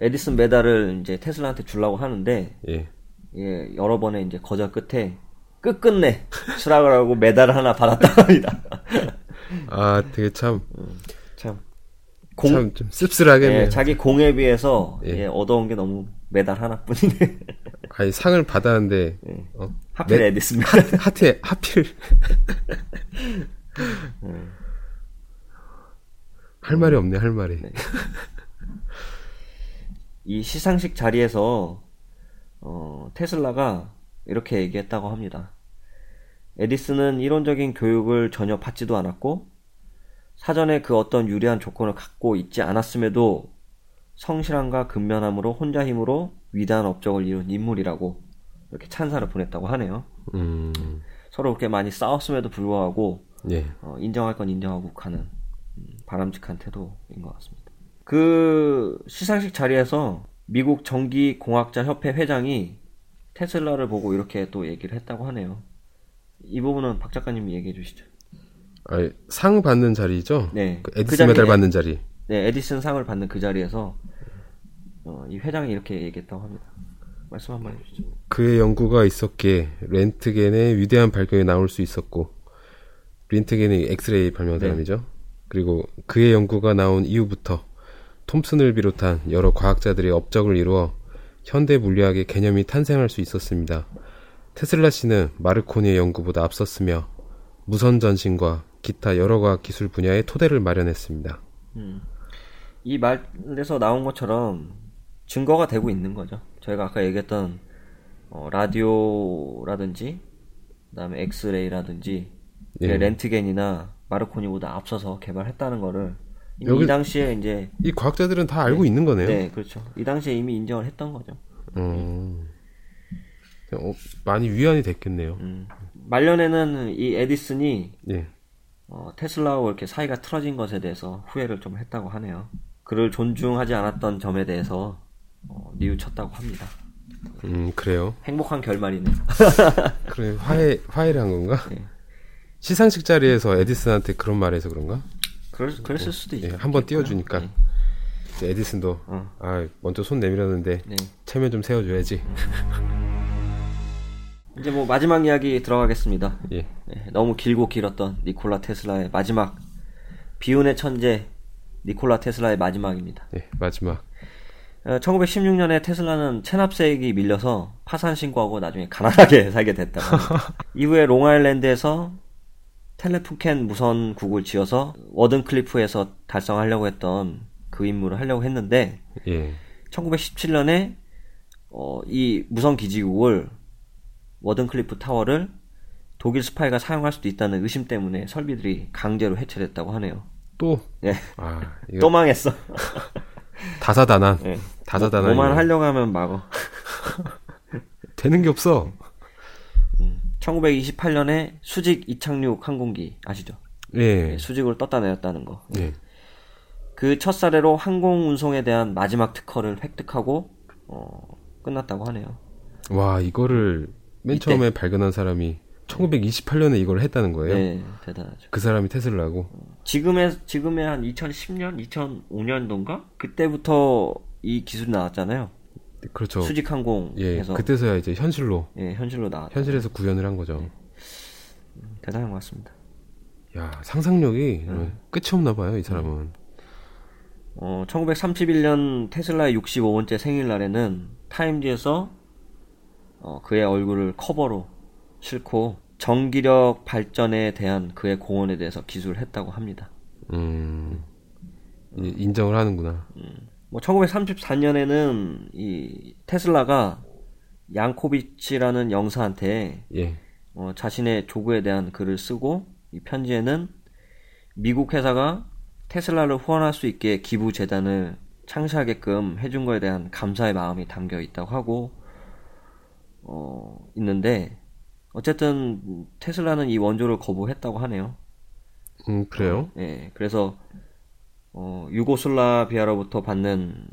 에디슨 메달을 이제 테슬라한테 주려고 하는데 예. 예, 여러 번의 이제 거절 끝에 끝끝내 수락을 하고 메달을 하나 받았다고 합니다. <laughs> 아, 되게 참, 참. 참좀 씁쓸하겠네요. 예, 자기 공에 비해서 예. 예, 얻어온 게 너무 메달 하나뿐이네. 아니, 상을 받았는데, 예. 어, 하필 메- 에디슨 메달. 하트에, 하필. <laughs> 할 말이 없네, 할 말이. 이 시상식 자리에서 어, 테슬라가 이렇게 얘기했다고 합니다. 에디슨은 이론적인 교육을 전혀 받지도 않았고 사전에 그 어떤 유리한 조건을 갖고 있지 않았음에도 성실함과 근면함으로 혼자 힘으로 위대한 업적을 이룬 인물이라고 이렇게 찬사를 보냈다고 하네요. 음, 서로 그렇게 많이 싸웠음에도 불구하고 예. 어, 인정할 건 인정하고 가는 음, 바람직한 태도인 것 같습니다. 그 시상식 자리에서 미국 전기공학자 협회 회장이 테슬라를 보고 이렇게 또 얘기를 했다고 하네요. 이 부분은 박 작가님이 얘기해 주시죠. 아니, 상 받는 자리죠? 네. 그그 에디슨 메달 자리에- 받는 자리. 네, 에디슨 상을 받는 그 자리에서 어, 이 회장이 이렇게 얘기했다고 합니다. 말씀 한번 해주시죠. 그의 연구가 있었기에 렌트겐의 위대한 발견이 나올 수 있었고 렌트겐이 엑스레이 발명한 네. 사람이죠. 그리고 그의 연구가 나온 이후부터 톰슨을 비롯한 여러 과학자들의 업적을 이루어 현대 물리학의 개념이 탄생할 수 있었습니다. 테슬라 씨는 마르코니의 연구보다 앞섰으며 무선 전신과 기타 여러 과학 기술 분야의 토대를 마련했습니다. 이 말에서 나온 것처럼 증거가 되고 있는 거죠. 저희가 아까 얘기했던 어, 라디오라든지 그다음에 엑스레이라든지 예. 렌트겐이나 마르코니보다 앞서서 개발했다는 거를 이 당시에 이제 이 과학자들은 다 알고 있는 거네요. 네 그렇죠. 이 당시에 이미 인정을 했던 거죠. 음. 어, 많이 위안이 됐겠네요. 음. 말년에는 이 에디슨이 예. 어, 테슬라와 이렇게 사이가 틀어진 것에 대해서 후회를 좀 했다고 하네요. 그를 존중하지 않았던 점에 대해서 어, 뉘우쳤다고 합니다. 음, 그래요. 행복한 결말이네요. <laughs> 그래 화해 화해를 한 건가? 네. 시상식 자리에서 에디슨한테 그런 말해서 그런가? 그럴, 그랬을 수도 예, 있죠. 한번 띄워주니까 네. 에디슨도 어. 아 먼저 손 내밀었는데 네. 체면 좀 세워줘야지. <laughs> 이제 뭐 마지막 이야기 들어가겠습니다. 예, 네, 너무 길고 길었던 니콜라 테슬라의 마지막 비운의 천재 니콜라 테슬라의 마지막입니다. 예 마지막. 어, 1916년에 테슬라는 체납세액이 밀려서 파산 신고하고 나중에 가난하게 <laughs> 살게 됐다고. 합니다. 이후에 롱아일랜드에서 텔레푼켄 무선국을 지어서 워든클리프에서 달성하려고 했던 그 임무를 하려고 했는데 예, 1917년에 어, 이 무선 기지국을 워든클리프 타워를 독일 스파이가 사용할 수도 있다는 의심 때문에 설비들이 강제로 해체됐다고 하네요. 또 예, 아, <laughs> 이거 또 망했어. 다사다난. 예. 다사다난. 뭐만 하려고 하면 막어. <laughs> 되는 게 없어. 1928년에 수직 이착륙 항공기 아시죠? 예, 수직으로 떴다 내렸다는 거. 예. 그첫 사례로 항공 운송에 대한 마지막 특허를 획득하고 어, 끝났다고 하네요. 와 이거를 맨 이때- 처음에 발견한 사람이 1928년에 이걸 했다는 거예요. 네, 대단하죠. 그 사람이 테슬라고. 지금의 지금의 한 2010년, 2005년도인가 그때부터 이 기술이 나왔잖아요. 그렇죠. 수직 예, 항공에서 그때서야 이제 현실로 예, 현실로 나왔. 현실에서 구현을 한 거죠. 대단한 것 같습니다. 야 상상력이 네. 끝이 없나 봐요 이 사람은. 어, 1931년 테슬라의 65번째 생일날에는 타임지에서 어, 그의 얼굴을 커버로 싣고 전기력 발전에 대한 그의 공헌에 대해서 기술을 했다고 합니다. 음, 이- 인정을 하는구나. 뭐 1934년에는 이 테슬라가 양코비치라는 영사한테 예, 어, 자신의 조구에 대한 글을 쓰고 이 편지에는 미국 회사가 테슬라를 후원할 수 있게 기부 재단을 창시하게끔 해준 거에 대한 감사의 마음이 담겨 있다고 하고 어, 있는데 어쨌든 테슬라는 이 원조를 거부했다고 하네요. 음 그래요. 예, 그래서 어, 유고슬라비아로부터 받는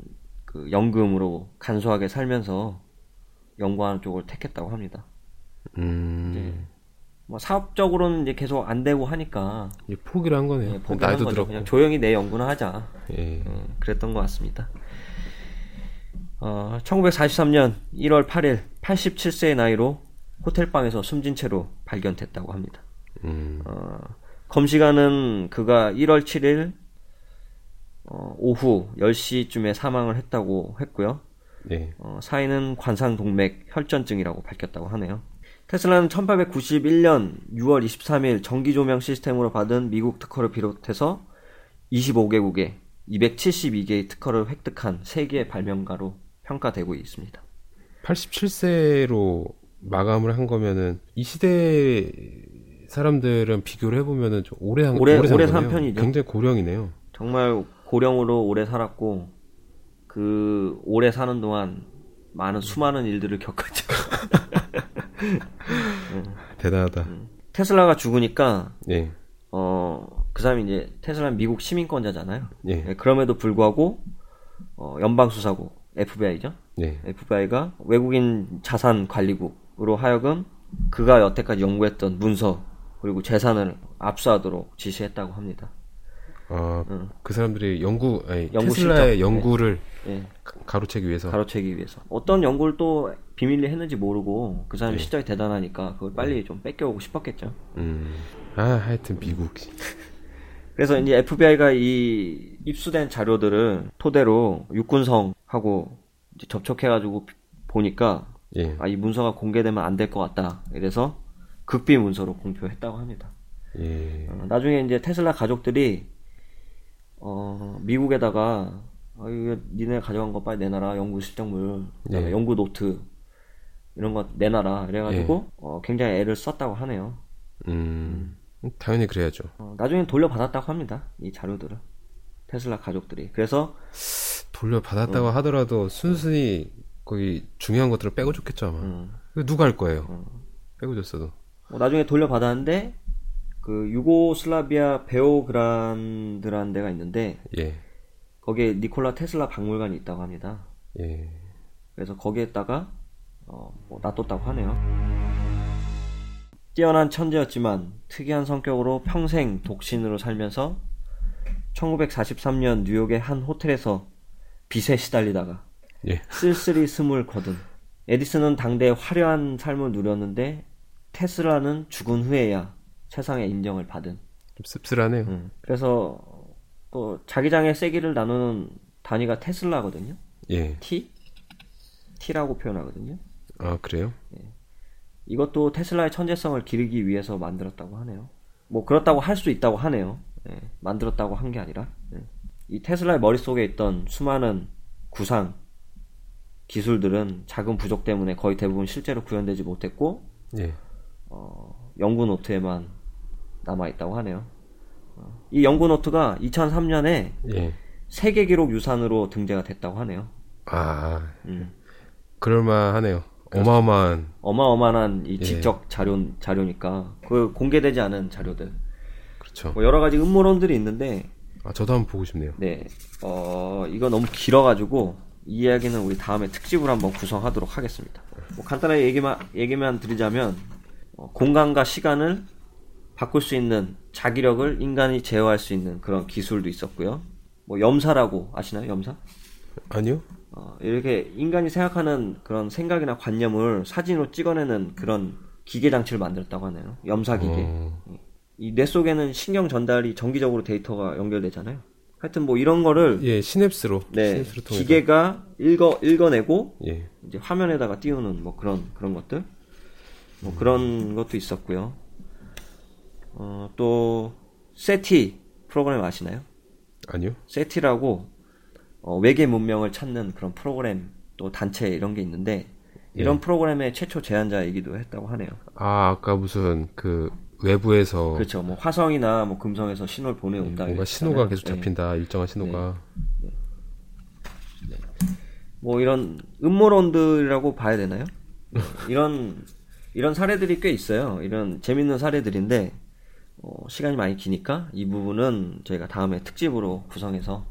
그 연금으로 간소하게 살면서 연구하는 쪽을 택했다고 합니다. 음, 뭐 사업적으로는 이제 계속 안 되고 하니까 이 포기를 한 거네요. 예, 포기한 나이도. 들었고. 그냥 조용히 내 연구나 하자. 예, 어, 그랬던 것 같습니다. 어, 1943년 1월 8일 87세의 나이로 호텔방에서 숨진 채로 발견됐다고 합니다. 음. 어, 검시관은 그가 1월 7일 어, 오후 10시쯤에 사망을 했다고 했고요. 예. 어, 사인은 관상동맥 혈전증이라고 밝혔다고 하네요. 테슬라는 1891년 6월 23일 전기조명 시스템으로 받은 미국 특허를 비롯해서 25개국에 272개의 특허를 획득한 세계의 발명가로 평가되고 있습니다. 87세로 마감을 한 거면은 이 시대 사람들은 비교를 해보면은 좀 오래 한 오래- 산 오래 산. 편이죠. 굉장히 고령이네요. 정말 고령으로 오래 살았고 그 오래 사는 동안 많은 수많은 일들을 겪었죠. <laughs> 대단하다. 음. 테슬라가 죽으니까 예. 어, 그 사람이 이제 테슬라는 미국 시민권자잖아요. 예. 네, 그럼에도 불구하고 어, 연방수사국 FBI죠. 예. FBI가 외국인 자산 관리국 으로 하여금 그가 여태까지 연구했던 문서 그리고 재산을 압수하도록 지시했다고 합니다. 아, 그 사람들이 연구, 아니, 연구 테슬라의 실적. 연구를 예, 가- 가로채기 위해서. 가로채기 위해서 어떤 연구를 또 비밀리 했는지 모르고 그 사람이 예. 실적이 대단하니까 그걸 빨리 좀 뺏겨오고 싶었겠죠. 음. 아, 하여튼 미국. <laughs> 그래서 이제 FBI가 이 입수된 자료들을 토대로 육군성하고 접촉해가지고 보니까 예. 아, 이 문서가 공개되면 안 될 것 같다. 이래서 극비 문서로 공표했다고 합니다. 예. 어, 나중에 이제 테슬라 가족들이 어, 미국에다가 아, 이거 니네 가져간 거 빨리 내놔라 연구 실적물, 그다음에 예. 연구 노트 이런 거 내놔라. 이래가지고 어, 굉장히 애를 썼다고 하네요. 음. 당연히 그래야죠. 어, 나중에 돌려받았다고 합니다. 이 자료들을 테슬라 가족들이. 그래서 돌려받았다고 하더라도 순순히 거기 중요한 것들을 빼고 줬겠죠, 아마. 음, 누가 할 거예요? 빼고 줬어도. 뭐 나중에 돌려받았는데 그 유고슬라비아 베오그란드라는 데가 있는데 예. 거기에 니콜라 테슬라 박물관이 있다고 합니다. 예. 그래서 거기에다가 어, 뭐 놔뒀다고 하네요. 뛰어난 천재였지만 특이한 성격으로 평생 독신으로 살면서 1943년 뉴욕의 한 호텔에서 빚에 시달리다가 예. 쓸쓸히 숨을 거둔 에디슨은 당대 화려한 삶을 누렸는데 테슬라는 죽은 후에야 세상의 인정을 받은 좀 씁쓸하네요. 음, 그래서 또 자기장의 세기를 나누는 단위가 테슬라거든요. 예. T? T라고 표현하거든요. 아, 그래요? 이것도 테슬라의 천재성을 기르기 위해서 만들었다고 하네요. 뭐 그렇다고 할 수 있다고 하네요. 예, 만들었다고 한 게 아니라 예. 이 테슬라의 머릿속에 있던 수많은 구상 기술들은 자금 부족 때문에 거의 대부분 실제로 구현되지 못했고 예. 어, 연구 노트에만 남아 있다고 하네요. 어, 이 연구 노트가 2003년에 예. 세계 기록 유산으로 등재가 됐다고 하네요. 아, 음. 그럴만하네요. 어마어마한, 어마어마한 이 예. 지적 자료 자료니까 그 공개되지 않은 자료들 그렇죠. 뭐 여러 가지 음모론들이 있는데 아, 저도 한번 보고 싶네요. 네, 어 이거 너무 길어가지고 이 이야기는 우리 다음에 특집으로 한번 구성하도록 하겠습니다. 뭐 간단하게 얘기만 얘기만 드리자면 어, 공간과 시간을 바꿀 수 있는 자기력을 인간이 제어할 수 있는 그런 기술도 있었고요. 뭐 염사라고 아시나요? 염사? 아니요? 어, 이렇게 인간이 생각하는 그런 생각이나 관념을 사진으로 찍어내는 그런 기계 장치를 만들었다고 하네요. 염사 기계. 어, 이뇌 속에는 신경 전달이 정기적으로 데이터가 연결되잖아요. 하여튼 뭐 이런 거를 예, 시냅스로. 네, 시냅스로. 기계가 읽어 읽어내고 예. 이제 화면에다가 띄우는 뭐 그런 그런 것들 뭐 그런 것도 있었고요. 어, 또 세티 프로그램 아시나요? 아니요? 세티라고 어, 외계 문명을 찾는 그런 프로그램 또 단체 이런 게 있는데 이런 예. 프로그램의 최초 제안자이기도 했다고 하네요. 아, 아까 무슨 그 외부에서 그렇죠. 뭐 화성이나 뭐 금성에서 신호를 보내온다. 뭔가 이랬잖아요. 신호가 계속 네. 잡힌다. 일정한 신호가. 뭐 이런 음모론들이라고 봐야 되나요? 네, 이런 이런 사례들이 꽤 있어요. 이런 재밌는 사례들인데 어, 시간이 많이 기니까 이 부분은 저희가 다음에 특집으로 구성해서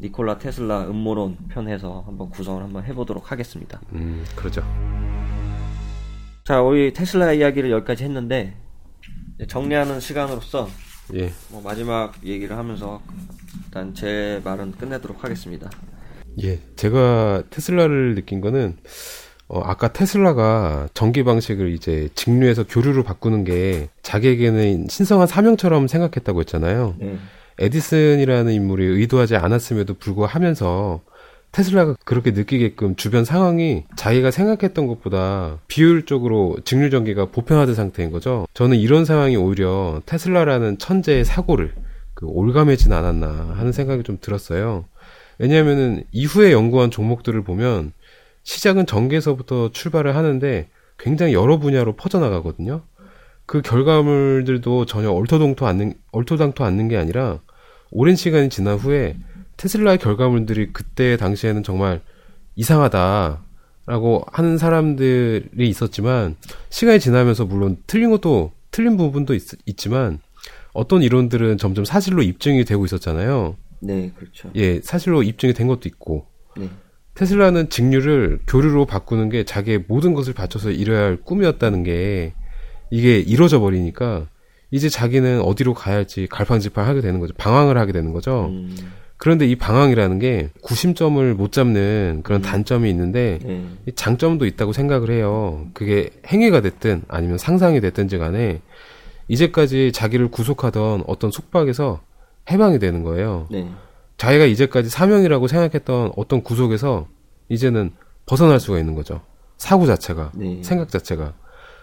니콜라 테슬라 음모론 편해서 한번 구성을 한번 해보도록 하겠습니다. 음, 그러죠. 자, 우리 테슬라 이야기를 여기까지 했는데 정리하는 시간으로서 예. 뭐 마지막 얘기를 하면서 일단 제 말은 끝내도록 하겠습니다. 예, 제가 테슬라를 느낀 거는 어, 아까 테슬라가 전기 방식을 이제 직류에서 교류로 바꾸는 게 자기에게는 신성한 사명처럼 생각했다고 했잖아요. 네. 에디슨이라는 인물이 의도하지 않았음에도 불구하고 하면서 테슬라가 그렇게 느끼게끔 주변 상황이 자기가 생각했던 것보다 비효율적으로 직류 전기가 보편화된 상태인 거죠. 저는 이런 상황이 오히려 테슬라라는 천재의 사고를 그 올감해진 않았나 하는 생각이 좀 들었어요. 왜냐하면은 이후에 연구한 종목들을 보면 시작은 전기에서부터 출발을 하는데 굉장히 여러 분야로 퍼져나가거든요. 그 결과물들도 전혀 얼토당토 않는 얼토당토 않는 게 아니라 오랜 시간이 지난 후에 테슬라의 결과물들이 그때 당시에는 정말 이상하다라고 하는 사람들이 있었지만 시간이 지나면서 물론 틀린 것도 틀린 부분도 있, 있지만 어떤 이론들은 점점 사실로 입증이 되고 있었잖아요. 네, 그렇죠. 예, 사실로 입증이 된 것도 있고 네. 테슬라는 직류를 교류로 바꾸는 게 자기의 모든 것을 바쳐서 이뤄야 할 꿈이었다는 게 이게 이루어져 버리니까 이제 자기는 어디로 가야 할지 갈팡질팡 하게 되는 거죠. 방황을 하게 되는 거죠. 음, 그런데 이 방황이라는 게 구심점을 못 잡는 그런 단점이 있는데 네. 이 장점도 있다고 생각을 해요. 그게 행위가 됐든 아니면 상상이 됐든지 간에 이제까지 자기를 구속하던 어떤 속박에서 해방이 되는 거예요. 네. 자기가 이제까지 사명이라고 생각했던 어떤 구속에서 이제는 벗어날 수가 있는 거죠. 사고 자체가, 네. 생각 자체가.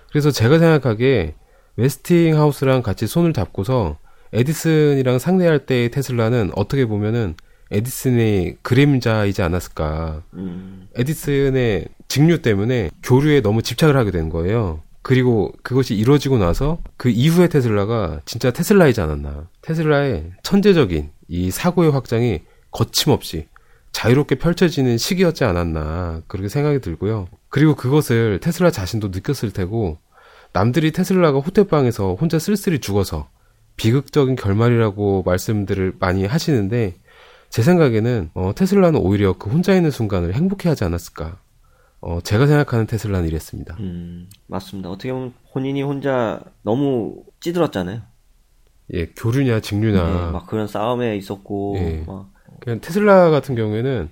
그래서 제가 생각하기에 웨스팅하우스랑 같이 손을 잡고서 에디슨이랑 상대할 때의 테슬라는 어떻게 보면은 에디슨의 그림자이지 않았을까. 음, 에디슨의 직류 때문에 교류에 너무 집착을 하게 된 거예요. 그리고 그것이 이루어지고 나서 그 이후의 테슬라가 진짜 테슬라이지 않았나. 테슬라의 천재적인 이 사고의 확장이 거침없이 자유롭게 펼쳐지는 시기였지 않았나. 그렇게 생각이 들고요. 그리고 그것을 테슬라 자신도 느꼈을 테고, 남들이 테슬라가 호텔방에서 혼자 쓸쓸히 죽어서 비극적인 결말이라고 말씀들을 많이 하시는데, 제 생각에는 어, 테슬라는 오히려 그 혼자 있는 순간을 행복해하지 않았을까. 어, 제가 생각하는 테슬라는 이랬습니다. 음, 맞습니다. 어떻게 보면 본인이 혼자 너무 찌들었잖아요. 예, 교류냐 직류냐. 네, 막 그런 싸움에 있었고, 예. 막, 그냥 테슬라 같은 경우에는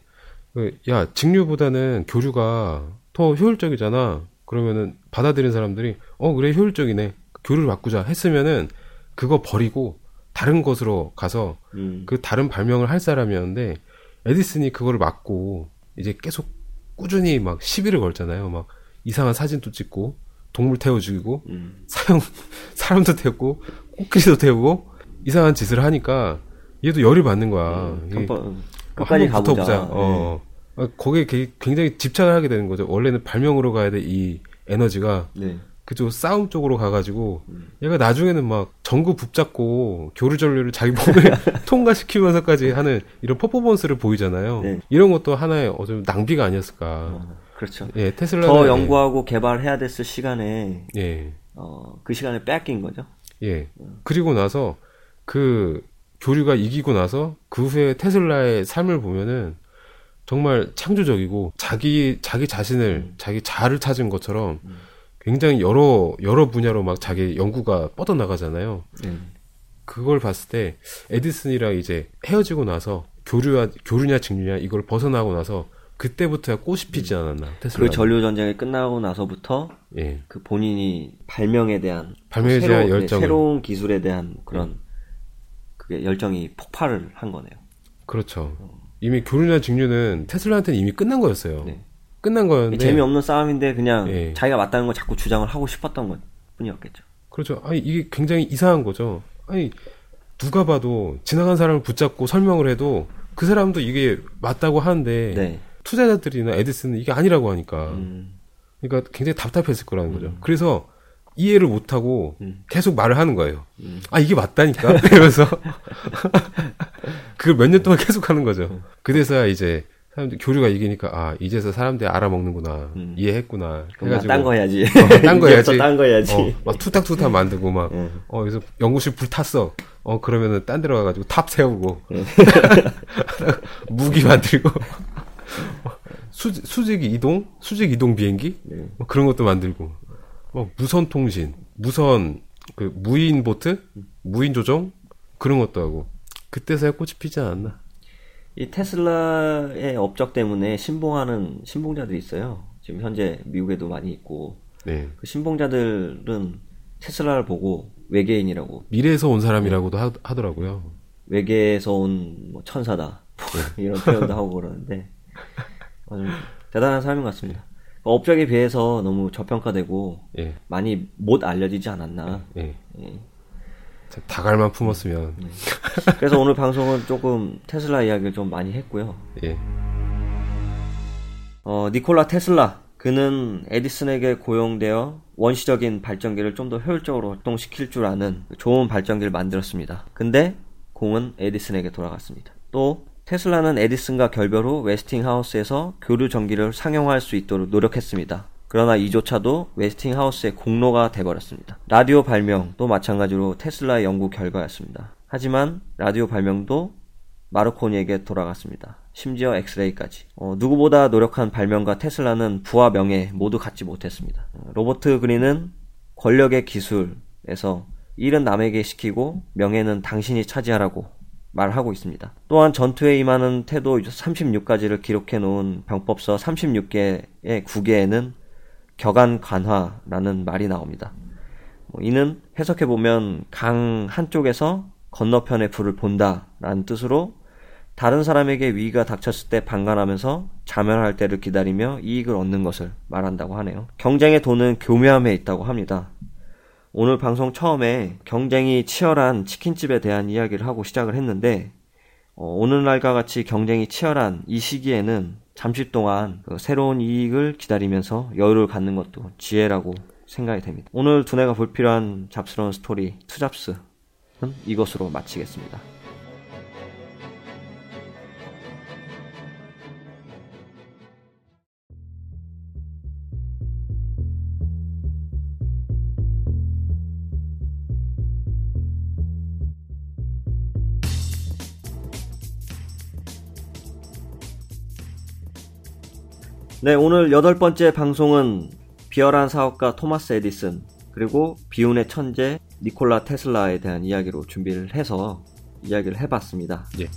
그, 야 직류보다는 교류가 더 효율적이잖아. 그러면은 받아들인 사람들이 어 그래 효율적이네. 교류를 바꾸자 했으면은 그거 버리고 다른 곳으로 가서 음, 그 다른 발명을 할 사람이었는데 에디슨이 그거를 막고 이제 계속 꾸준히 막 시비를 걸잖아요. 막 이상한 사진도 찍고 동물 태워 죽이고 음, 사형 <laughs> 사람도 태우고 코끼리도 태우고 이상한 짓을 하니까 얘도 열이 받는 거야. 이게 한번 어, 끝까지 한번 가보자. 붙어보자. 어. 어, 거기에 게- 굉장히 집착을 하게 되는 거죠. 원래는 발명으로 가야 될 이 에너지가 네. 그쪽 싸움 쪽으로 가가지고 음. 얘가 나중에는 막 전구 붙잡고 교류전류를 자기 몸에 <laughs> 통과시키면서까지 하는 이런 퍼포먼스를 보이잖아요. 네. 이런 것도 하나의 어좀 낭비가 아니었을까. 어, 그렇죠. 예, 테슬라 더 연구하고 개발해야 됐을 시간에, 예, 어, 그 시간에 뺏긴 거죠. 예. 그리고 나서 그 교류가 이기고 나서 그 후에 테슬라의 삶을 보면은 정말 창조적이고 자기 자기 자신을 자기 자아를 찾은 것처럼 굉장히 여러 여러 분야로 막 자기 연구가 뻗어 나가잖아요. 네. 그걸 봤을 때 에디슨이랑 이제 헤어지고 나서 교류야 교류냐 직류냐 이걸 벗어나고 나서 그때부터야 꽃이 피지 않았나 테슬라. 그 전류 전쟁이 끝나고 나서부터 예. 그 본인이 발명에 대한 발명에 새로- 대한 네, 열정을 새로운 기술에 대한 그런 그게 열정이 폭발을 한 거네요. 그렇죠. 이미 교류냐 직류는 테슬라한테는 이미 끝난 거였어요. 네. 끝난 거였는데 재미없는 싸움인데 그냥 예. 자기가 맞다는 걸 자꾸 주장을 하고 싶었던 것 뿐이었겠죠. 그렇죠. 아니 이게 굉장히 이상한 거죠. 아니 누가 봐도 지나간 사람을 붙잡고 설명을 해도 그 사람도 이게 맞다고 하는데 네. 투자자들이나 에디슨은 이게 아니라고 하니까 음, 그러니까 굉장히 답답했을 거라는 거죠. 그래서 이해를 못하고 음. 계속 말을 하는 거예요. 음. 아 이게 맞다니까 <laughs> 이러면서 <laughs> 그걸 몇 년 동안 계속 하는 거죠. 그래서야 이제 사람들 교류가 이기니까 아 이제서 사람들이 알아먹는구나 음. 이해했구나 그럼 나딴거 해야지. 어, 딴거 <laughs> 해야지. 딴거 해야지. 어, 막 투탁투탁 만들고 막, 예. 어, 그래서 연구실 불 탔어. 어, 그러면은 딴 데로 가가지고 탑 세우고, 예. <laughs> 무기 만들고, 수, 수직 이동? 수직 이동 비행기? 네. 뭐 그런 것도 만들고, 뭐 무선 통신, 무선, 그, 무인 보트? 무인 조종? 그런 것도 하고, 그때서야 꽃이 피지 않았나. 이 테슬라의 업적 때문에 신봉하는 신봉자들이 있어요. 지금 현재 미국에도 많이 있고 네. 그 신봉자들은 테슬라를 보고 외계인이라고 미래에서 온 사람이라고도 하, 하더라고요. 외계에서 온 뭐 천사다 <laughs> 이런 표현도 하고 그러는데 아주 대단한 삶인 것 같습니다. 업적에 비해서 너무 저평가되고 예. 많이 못 알려지지 않았나. 예. 예. 자, 다갈만 품었으면 그래서 오늘 방송은 조금 테슬라 이야기를 좀 많이 했고요. 예. 어, 니콜라 테슬라. 그는 에디슨에게 고용되어 원시적인 발전기를 좀 더 효율적으로 활동시킬 줄 아는 좋은 발전기를 만들었습니다. 근데 공은 에디슨에게 돌아갔습니다. 또 테슬라는 에디슨과 결별 후 웨스팅하우스에서 교류 전기를 상용화할 수 있도록 노력했습니다. 그러나 이조차도 웨스팅하우스의 공로가 돼버렸습니다. 라디오 발명도 마찬가지로 테슬라의 연구 결과였습니다. 하지만 라디오 발명도 마르코니에게 돌아갔습니다. 심지어 엑스레이까지. 어, 누구보다 노력한 발명가 테슬라는 부와 명예 모두 갖지 못했습니다. 어, 로버트 그린은 권력의 기술에서 일은 남에게 시키고 명예는 당신이 차지하라고 말하고 있습니다. 또한 전투에 임하는 태도 36가지를 기록해 놓은 병법서 36개의 9개에는 격안 관화라는 말이 나옵니다. 뭐 이는 해석해 보면 강 한쪽에서 건너편의 불을 본다라는 뜻으로 다른 사람에게 위기가 닥쳤을 때 방관하면서 자멸할 때를 기다리며 이익을 얻는 것을 말한다고 하네요. 경쟁의 돈은 교묘함에 있다고 합니다. 오늘 방송 처음에 경쟁이 치열한 치킨집에 대한 이야기를 하고 시작을 했는데 어, 오늘날과 같이 경쟁이 치열한 이 시기에는 잠시 동안 그 새로운 이익을 기다리면서 여유를 갖는 것도 지혜라고 생각이 됩니다. 오늘 두뇌가 불필요한 잡스러운 스토리 투잡스는 이것으로 마치겠습니다. 네, 오늘 여덟 번째 방송은 비열한 사업가 토마스 에디슨 그리고 비운의 천재 니콜라 테슬라에 대한 이야기로 준비를 해서 이야기를 해봤습니다. 예.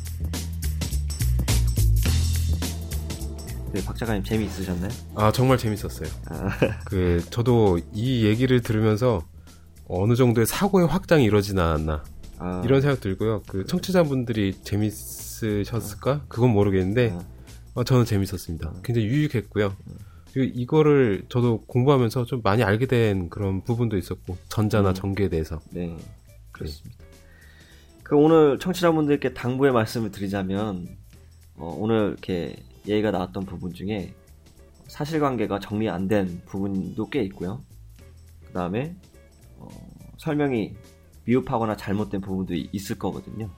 네, 박 작가님 재미있으셨나요? 아 정말 재밌었어요. 아, <laughs> 그 저도 이 얘기를 들으면서 어느 정도의 사고의 확장이 이루어지지 않았나 아, 이런 생각 들고요. 그 청취자분들이 재밌으셨을까? 그건 모르겠는데 아. 어, 저는 재밌었습니다. 굉장히 유익했고요. 그리고 이거를 저도 공부하면서 좀 많이 알게 된 그런 부분도 있었고 전자나 음. 전기에 대해서 네, 그렇습니다. 그 오늘 청취자분들께 당부의 말씀을 드리자면 어, 오늘 이렇게 얘기가 나왔던 부분 중에 사실관계가 정리 안 된 부분도 꽤 있고요. 그 다음에 어, 설명이 미흡하거나 잘못된 부분도 이- 있을 거거든요.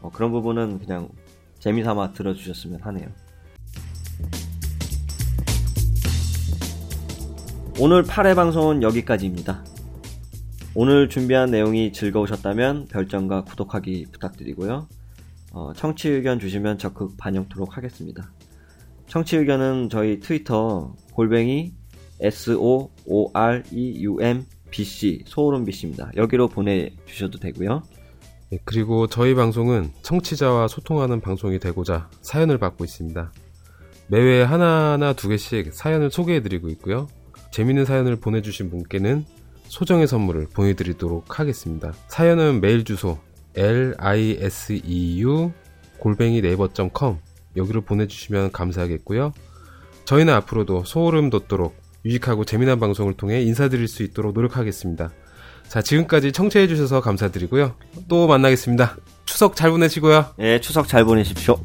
어, 그런 부분은 그냥 재미삼아 들어주셨으면 하네요. 오늘 8회 방송은 여기까지입니다. 오늘 준비한 내용이 즐거우셨다면 별점과 구독하기 부탁드리고요. 어, 청취 의견 주시면 적극 반영토록 하겠습니다. 청취 의견은 저희 트위터 골뱅이 S-O-O-R-E-U-M-B-C 소울음 BC입니다. 여기로 보내주셔도 되고요. 네, 그리고 저희 방송은 청취자와 소통하는 방송이 되고자 사연을 받고 있습니다. 매회 하나하나 두 개씩 사연을 소개해드리고 있고요. 재밌는 사연을 보내주신 분께는 소정의 선물을 보내드리도록 하겠습니다. 사연은 메일 주소 liseu 골뱅이 네이버.com 여기로 보내주시면 감사하겠고요. 저희는 앞으로도 소름 돋도록 유익하고 재미난 방송을 통해 인사드릴 수 있도록 노력하겠습니다. 자, 지금까지 청취해주셔서 감사드리고요. 또 만나겠습니다. 추석 잘 보내시고요. 예, 추석 잘 보내십시오.